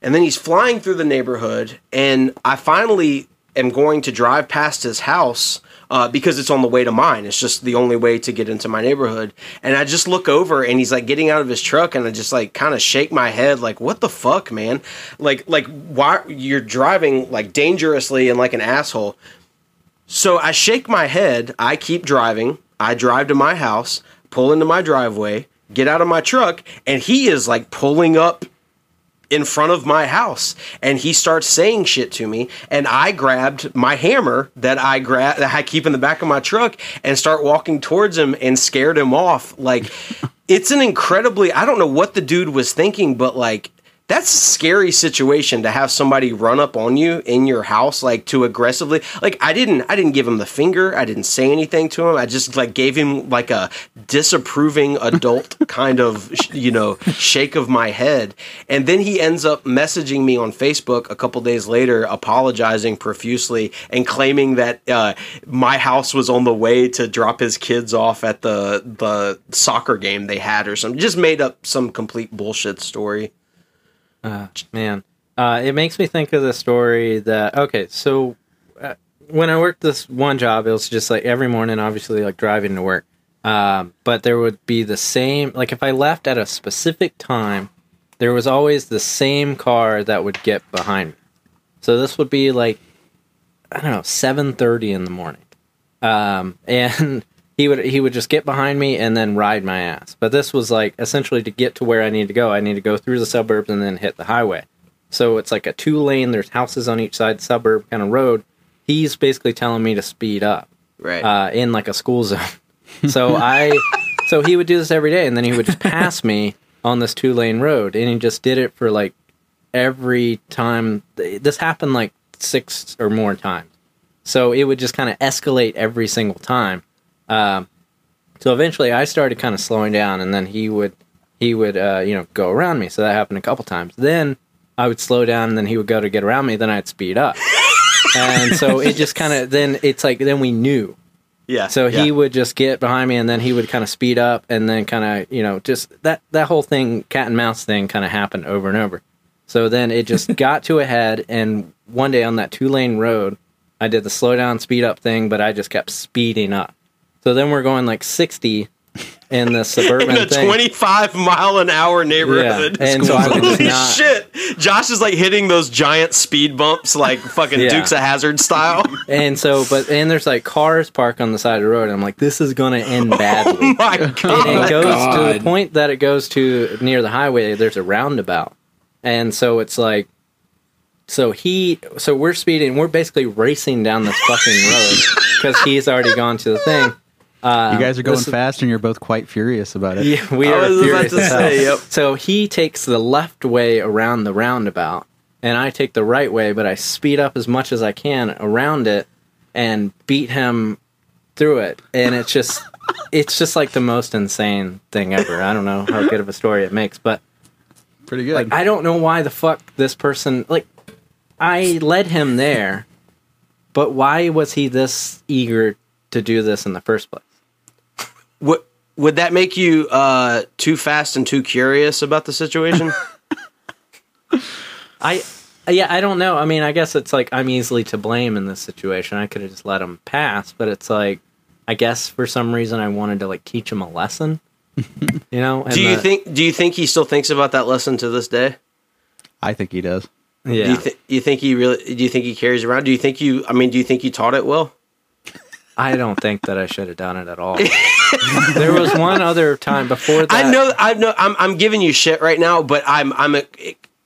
And then he's flying through the neighborhood, and I finally am going to drive past his house uh, because it's on the way to mine. It's just the only way to get into my neighborhood. And I just look over, and he's like getting out of his truck, and I just like kind of shake my head, like, "What the fuck, man? Like, like why you're driving like dangerously and like an asshole?" So I shake my head. I keep driving. I drive to my house, pull into my driveway, get out of my truck, and he is like pulling up in front of my house and he starts saying shit to me and I grabbed my hammer that I grab that I keep in the back of my truck and start walking towards him and scared him off. Like it's an incredibly I don't know what the dude was thinking but like that's a scary situation to have somebody run up on you in your house like too aggressively. Like i didn't i didn't give him the finger. I didn't say anything to him. I just like gave him like a disapproving adult kind of you know shake of my head. And then he ends up messaging me on facebook a couple days later apologizing profusely and claiming that uh, my house was on the way to drop his kids off at the the soccer game they had or something just made up some complete bullshit story man. Uh, it makes me think of the story that okay so uh, when i worked this one job it was just like every morning obviously like driving to work. Um, but there would be the same like if i left at a specific time there was always the same car that would get behind me. So this would be like i don't know 7.30 in the morning. Um, and he would he would just get behind me and then ride my ass. But this was like essentially to get to where I need to go. I need to go through the suburbs and then hit the highway. So it's like a two lane. There's houses on each side, suburb kind of road. He's basically telling me to speed up right uh, in like a school zone. So I, so he would do this every day, and then he would just pass me on this two lane road, and he just did it for like every time. This happened like six or more times. So it would just kind of escalate every single time. Um, so eventually, I started kind of slowing down, and then he would he would uh, you know go around me. So that happened a couple times. Then I would slow down, and then he would go to get around me. Then I'd speed up, and so it just kind of then it's like then we knew. yeah So yeah. he would just get behind me, and then he would kind of speed up, and then kind of you know just that that whole thing, cat and mouse thing, kind of happened over and over. So then it just got to a head, and one day on that two lane road, I did the slow down, speed up thing, but I just kept speeding up. So then we're going like sixty in the suburban in a thing. 25 mile an hour neighborhood. Yeah, and so I would just Holy not- shit. Josh is like hitting those giant speed bumps like fucking Yeah. Dukes of Hazzard style. And so, but and there's like cars parked on the side of the road. And I'm like, this is gonna end oh badly. Oh My and God. it goes to God. the point that it goes to near the highway there's a roundabout and so it's like so he so we're speeding we're basically racing down this fucking road because he's already gone to the thing you guys are going this- fast, and you're both quite furious about it. yeah, we I are was about furious to say, yep. so he takes the left way around the roundabout and i take the right way but i speed up as much as i can around it and beat him through it and it's just it's just like the most insane thing ever i don't know how good of a story it makes but Pretty good. like I don't know why the fuck this person like I led him there, but why was he this eager to do this in the first place? Would, would that make you uh, too fast and too curious about the situation? I yeah, I don't know. I mean, I guess it's like I'm easily to blame in this situation. I could have just let him pass, but it's like I guess for some reason I wanted to like teach him a lesson. you know? do you the- think do you think he still thinks about that lesson to this day? I think he does. Yeah. Do you, th- you think he really do you think he carries around? Do you think you I mean do you think you taught it well? I don't think that I should have done it at all. there was one other time before that. I know, I know. I'm, I'm giving you shit right now, but I'm, I'm a,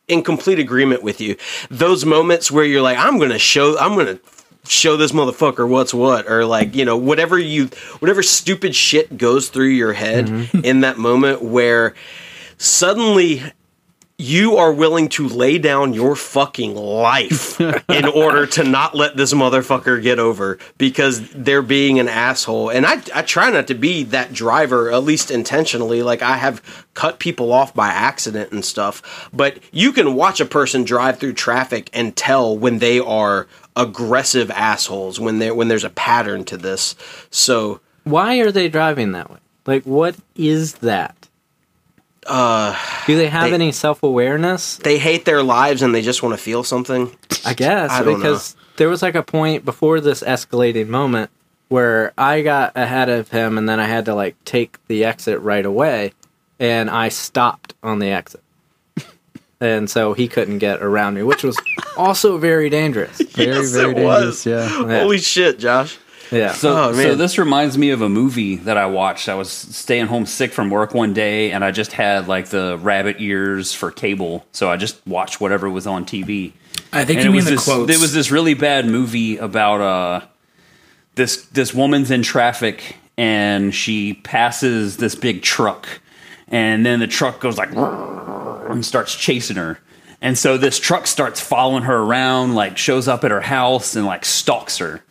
in complete agreement with you. Those moments where you're like, I'm gonna show, I'm gonna show this motherfucker what's what, or like, you know, whatever you, whatever stupid shit goes through your head mm-hmm. in that moment where suddenly you are willing to lay down your fucking life in order to not let this motherfucker get over because they're being an asshole. And I, I try not to be that driver, at least intentionally. Like I have cut people off by accident and stuff. But you can watch a person drive through traffic and tell when they are aggressive assholes when they when there's a pattern to this. So Why are they driving that way? Like, what is that? Uh, Do they have they- any self awareness? they hate their lives and they just want to feel something. I guess I don't because there was like a point before this escalating moment where I got ahead of him, and then I had to like take the exit right away, and I stopped on the exit, and so he couldn't get around me, which was also very dangerous. Very, Yes, very it dangerous. was. Yeah. Yeah. Holy shit, Josh. Yeah. So, Oh, so this reminds me of a movie that I watched. I was staying home sick from work one day, and I just had like the rabbit ears for cable, so I just watched whatever was on TV. I think And you it mean was the this, quotes. There was this really bad movie about uh, this this woman's in traffic, and she passes this big truck, and then the truck goes like and starts chasing her. And so this truck starts following her around, like shows up at her house and like stalks her.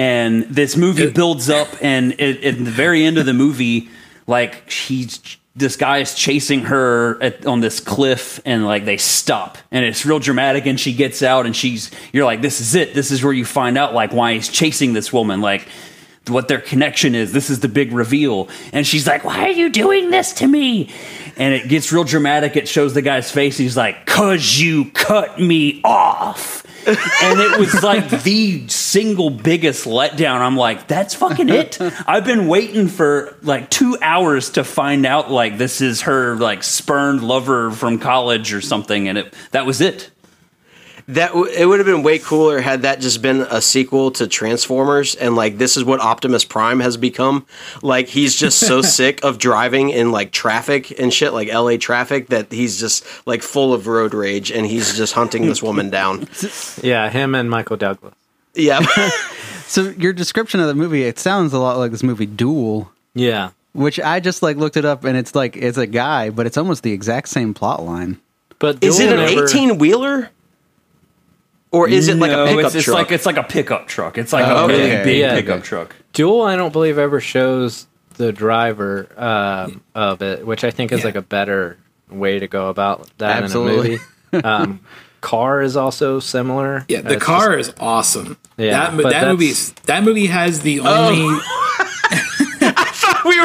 And this movie It- builds up, and it, at the very end of the movie, like he's this guy is chasing her at, on this cliff, and like they stop, and it's real dramatic. And she gets out, and she's you're like, this is it. This is where you find out like why he's chasing this woman, like what their connection is. This is the big reveal. And she's like, why are you doing this to me? And it gets real dramatic. It shows the guy's face. He's like, cause you cut me off. And it was like the single biggest letdown. I'm like, that's fucking it. I've been waiting for like two hours to find out like this is her like spurned lover from college or something, and it that was it. That w- it would have been way cooler had that just been a sequel to Transformers, and like this is what Optimus Prime has become. Like he's just so sick of driving in like traffic and shit, like L.A. traffic, that he's just like full of road rage, and he's just hunting this woman down. Yeah, him and Michael Douglas. Yeah, So your description of the movie, it sounds a lot like this movie Duel, Yeah, which I just like looked it up, and it's like it's a guy, but it's almost the exact same plot line. but is it Duel an never- eighteen wheeler, or is it like No, a pickup it's, it's truck? like it's like a pickup truck. It's like Oh, a really big Yeah. pickup truck. Duel, I don't believe ever shows the driver um, of it, which I think is Yeah. like a better way to go about that Absolutely. in a movie. Um, Car is also similar. Yeah, the It's car is awesome. Yeah, that mo- but that that's- movie's that movie has the only. we were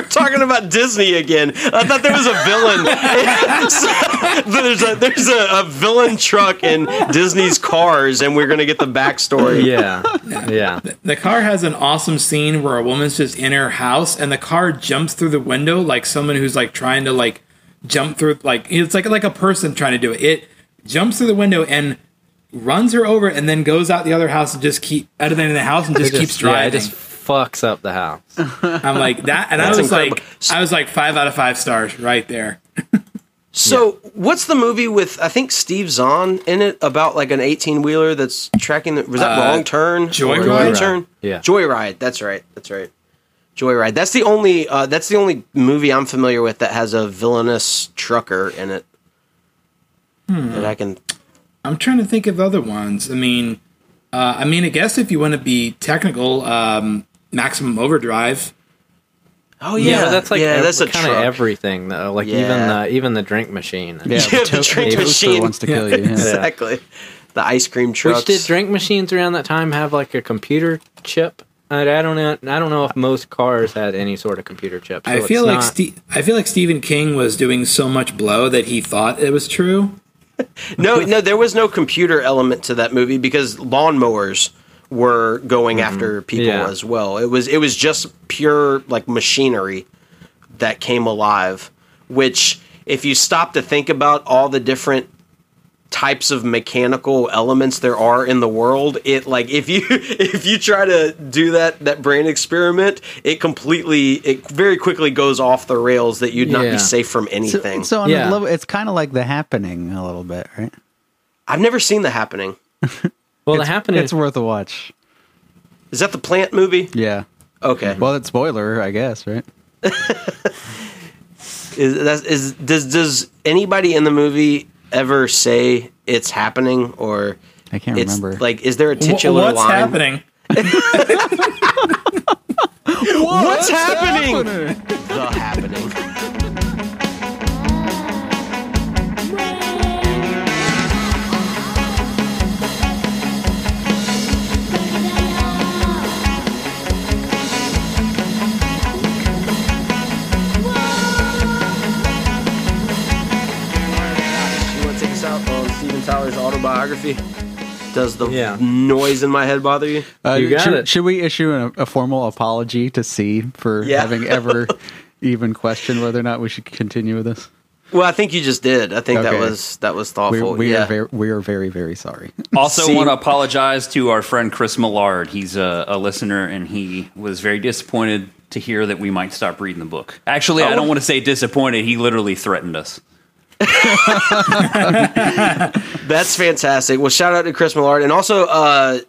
talking about Disney again. I thought there was a villain. there's a there's a, a villain truck in Disney's Cars, and we're gonna get the backstory. Yeah, yeah. The car has an awesome scene where a woman's just in her house and the car jumps through the window like someone who's like trying to like jump through like it's like like a person trying to do it. It jumps through the window and runs her over and then goes out the other house and just keep out of the the house and just, It keeps driving. it just fucks up the house. I'm like that and I was incredible. like I was like five out of five stars right there. So, what's the movie with I think Steve Zahn in it about like an eighteen wheeler that's tracking the was that Uh, wrong turn? Joyride? Wrong Joyride. turn? Yeah. Joyride. That's right. That's right. Joyride. That's the only uh, that's the only movie I'm familiar with that has a villainous trucker in it. Hmm. That I can I'm trying to think of other ones. I mean, uh, I mean, I guess if you want to be technical, um, Maximum Overdrive. Oh Yeah, yeah, that's like yeah, ev- that's a kind of everything though. Like even the even the drink machine. Yeah, Yeah, the to- drink Toaster machine. wants to kill you. yeah. exactly. The ice cream trucks. Which did drink machines around that time have like a computer chip? I, I don't know. I don't know if most cars had any sort of computer chip. so I feel like not- Ste- I feel like Stephen King was doing so much blow that he thought it was true. No, no, there was no computer element to that movie because lawnmowers were going mm-hmm. after people Yeah. as well. It was it was just pure like machinery that came alive, which if you stop to think about all the different types of mechanical elements there are in the world, it like if you if you try to do that that brain experiment, it completely it very quickly goes off the rails that you'd not Yeah. be safe from anything. so on Yeah. a level, it's kind of like the happening a little bit, right? I've never seen the happening. well, the it's, happening. It's worth a watch. Is that the plant movie? Yeah. Okay. Well, it's spoiler, I guess, right? Is that's does does anybody in the movie ever say it's happening or I can't it's remember. like is there a Wh- titular What's line? happening? What's happening? The happening. Tyler's autobiography? Does the Yeah. noise in my head bother you? Uh, You got should, it. should we issue a, a formal apology to C for Yeah. having ever even questioned whether or not we should continue with this? Well, I think you just did. I think that was that was thoughtful. we yeah. are very, we are very, very sorry. Also, See- want to apologize to our friend Chris Millard. He's a, a listener, and he was very disappointed to hear that we might stop reading the book. Actually, I Oh. don't want to say disappointed. He literally threatened us. That's fantastic. Well, shout out to Chris Millard, and also uh,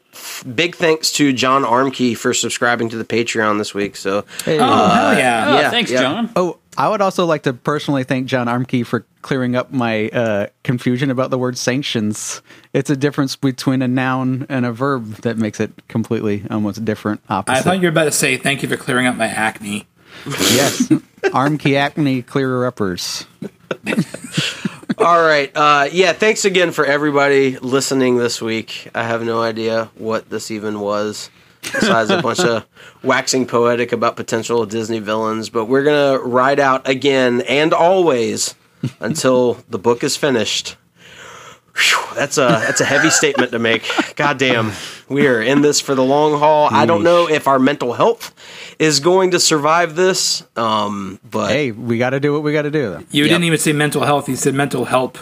big thanks to John Armkey for subscribing to the Patreon this week. So Hey. Oh, hell yeah. Oh, Yeah, thanks, yeah. John. Oh, I would also like to personally thank John Armkey for clearing up my uh, confusion about the word sanctions. It's a difference between a noun and a verb that makes it completely almost different, opposite. I thought you were about to say thank you for clearing up my acne. Yes, Armkey acne clearer uppers. All right. Uh, yeah, thanks again for everybody listening this week. I have no idea what this even was, besides a bunch of waxing poetic about potential Disney villains. But we're to ride out again and always until the book is finished. Whew, that's a that's a heavy statement to make. God damn, we are in this for the long haul. I don't know if our mental health is going to survive this, um, but Hey, we got to do what we got to do. Though. You Yep. didn't even say mental health. You said mental help.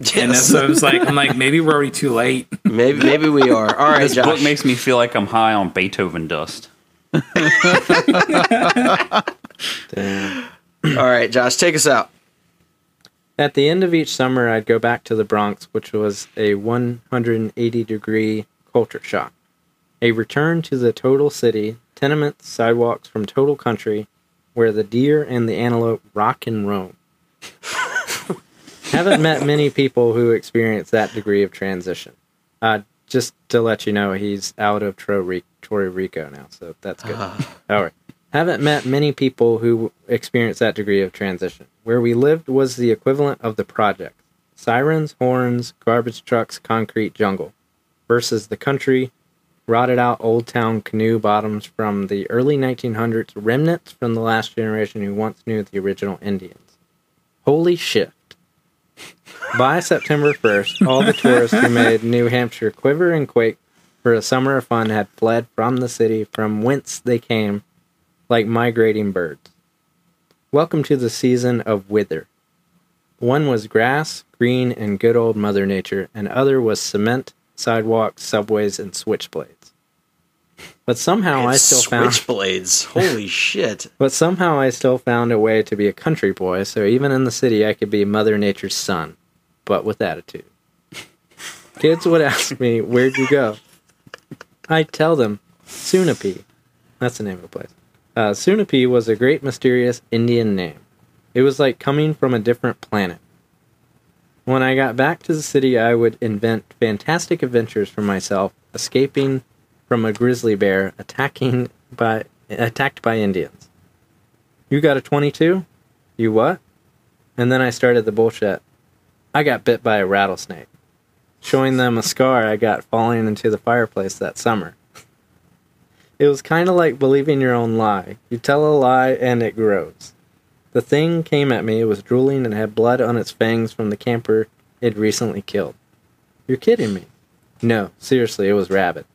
And yes, so it was like, I'm like, maybe we're already too late. maybe maybe we are. All right, This Josh. book makes me feel like I'm high on Beethoven dust. Damn. All right, Josh, take us out. At the end of each summer, I'd go back to the Bronx, which was a 180 degree culture shock. A return to the total city, tenements, sidewalks from total country, where the deer and the antelope rock and roam. Haven't met many people who experience that degree of transition. Uh, just to let you know, he's out of Torre Rico now, so that's good. All right. I haven't met many people who experience that degree of transition. Where we lived was the equivalent of the project sirens, horns, garbage trucks, concrete jungle, versus the country, rotted out old town canoe bottoms from the early 1900s, remnants from the last generation who once knew the original Indians. Holy shift. By September 1st, all the tourists who made New Hampshire quiver and quake for a summer of fun had fled from the city from whence they came like migrating birds. Welcome to the season of wither. One was grass, green, and good old Mother Nature, and other was cement, sidewalks, subways, and switchblades. But somehow I still found switchblades. Holy shit! but somehow I still found a way to be a country boy, so even in the city I could be Mother Nature's son, but with attitude. Kids would ask me, Where'd you go? I'd tell them, Sunapee. That's the name of the place. Uh, Sunapee was a great mysterious Indian name. It was like coming from a different planet. When I got back to the city, I would invent fantastic adventures for myself, escaping from a grizzly bear attacking by attacked by Indians. You got a 22? You what? And then I started the bullshit. I got bit by a rattlesnake, showing them a scar I got falling into the fireplace that summer. It was kind of like believing your own lie. You tell a lie and it grows. The thing came at me, it was drooling and had blood on its fangs from the camper it recently killed. You're kidding me. No, seriously, it was rabbit.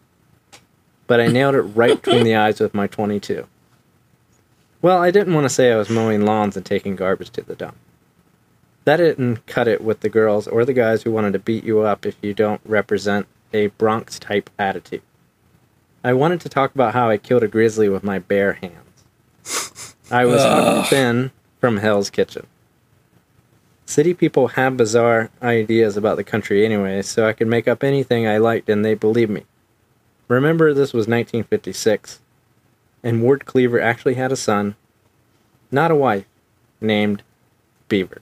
But I nailed it right between the eyes with my 22. Well, I didn't want to say I was mowing lawns and taking garbage to the dump. That didn't cut it with the girls or the guys who wanted to beat you up if you don't represent a Bronx type attitude. I wanted to talk about how I killed a grizzly with my bare hands. I was Huck Finn from Hell's Kitchen. City people have bizarre ideas about the country anyway, so I could make up anything I liked and they believed me. Remember, this was 1956, and Ward Cleaver actually had a son, not a wife, named Beaver.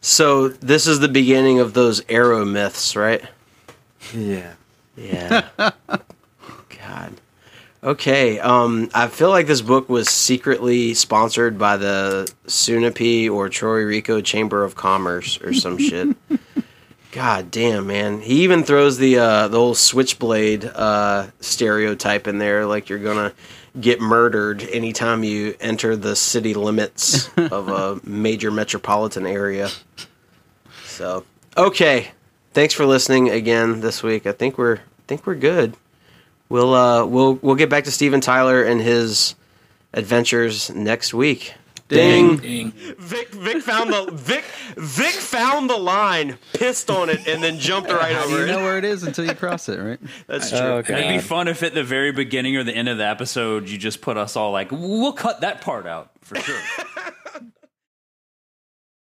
So this is the beginning of those arrow myths, right? Yeah. Yeah. God. Okay. Um, I feel like this book was secretly sponsored by the Sunapee or Troy Rico Chamber of Commerce or some shit. God damn, man. He even throws the uh, the old switchblade uh, stereotype in there, like you're gonna get murdered anytime you enter the city limits of a major metropolitan area. So, okay. Thanks for listening again this week. I think we're I think we're good. We'll uh we'll we'll get back to Steven Tyler and his adventures next week. Ding. Ding. Vic Vic found the Vic Vic found the line, pissed on it, and then jumped right How over you know where it is until you cross it, right? That's true. Oh, It'd be fun if at the very beginning or the end of the episode you just put us all like, we'll cut that part out for sure.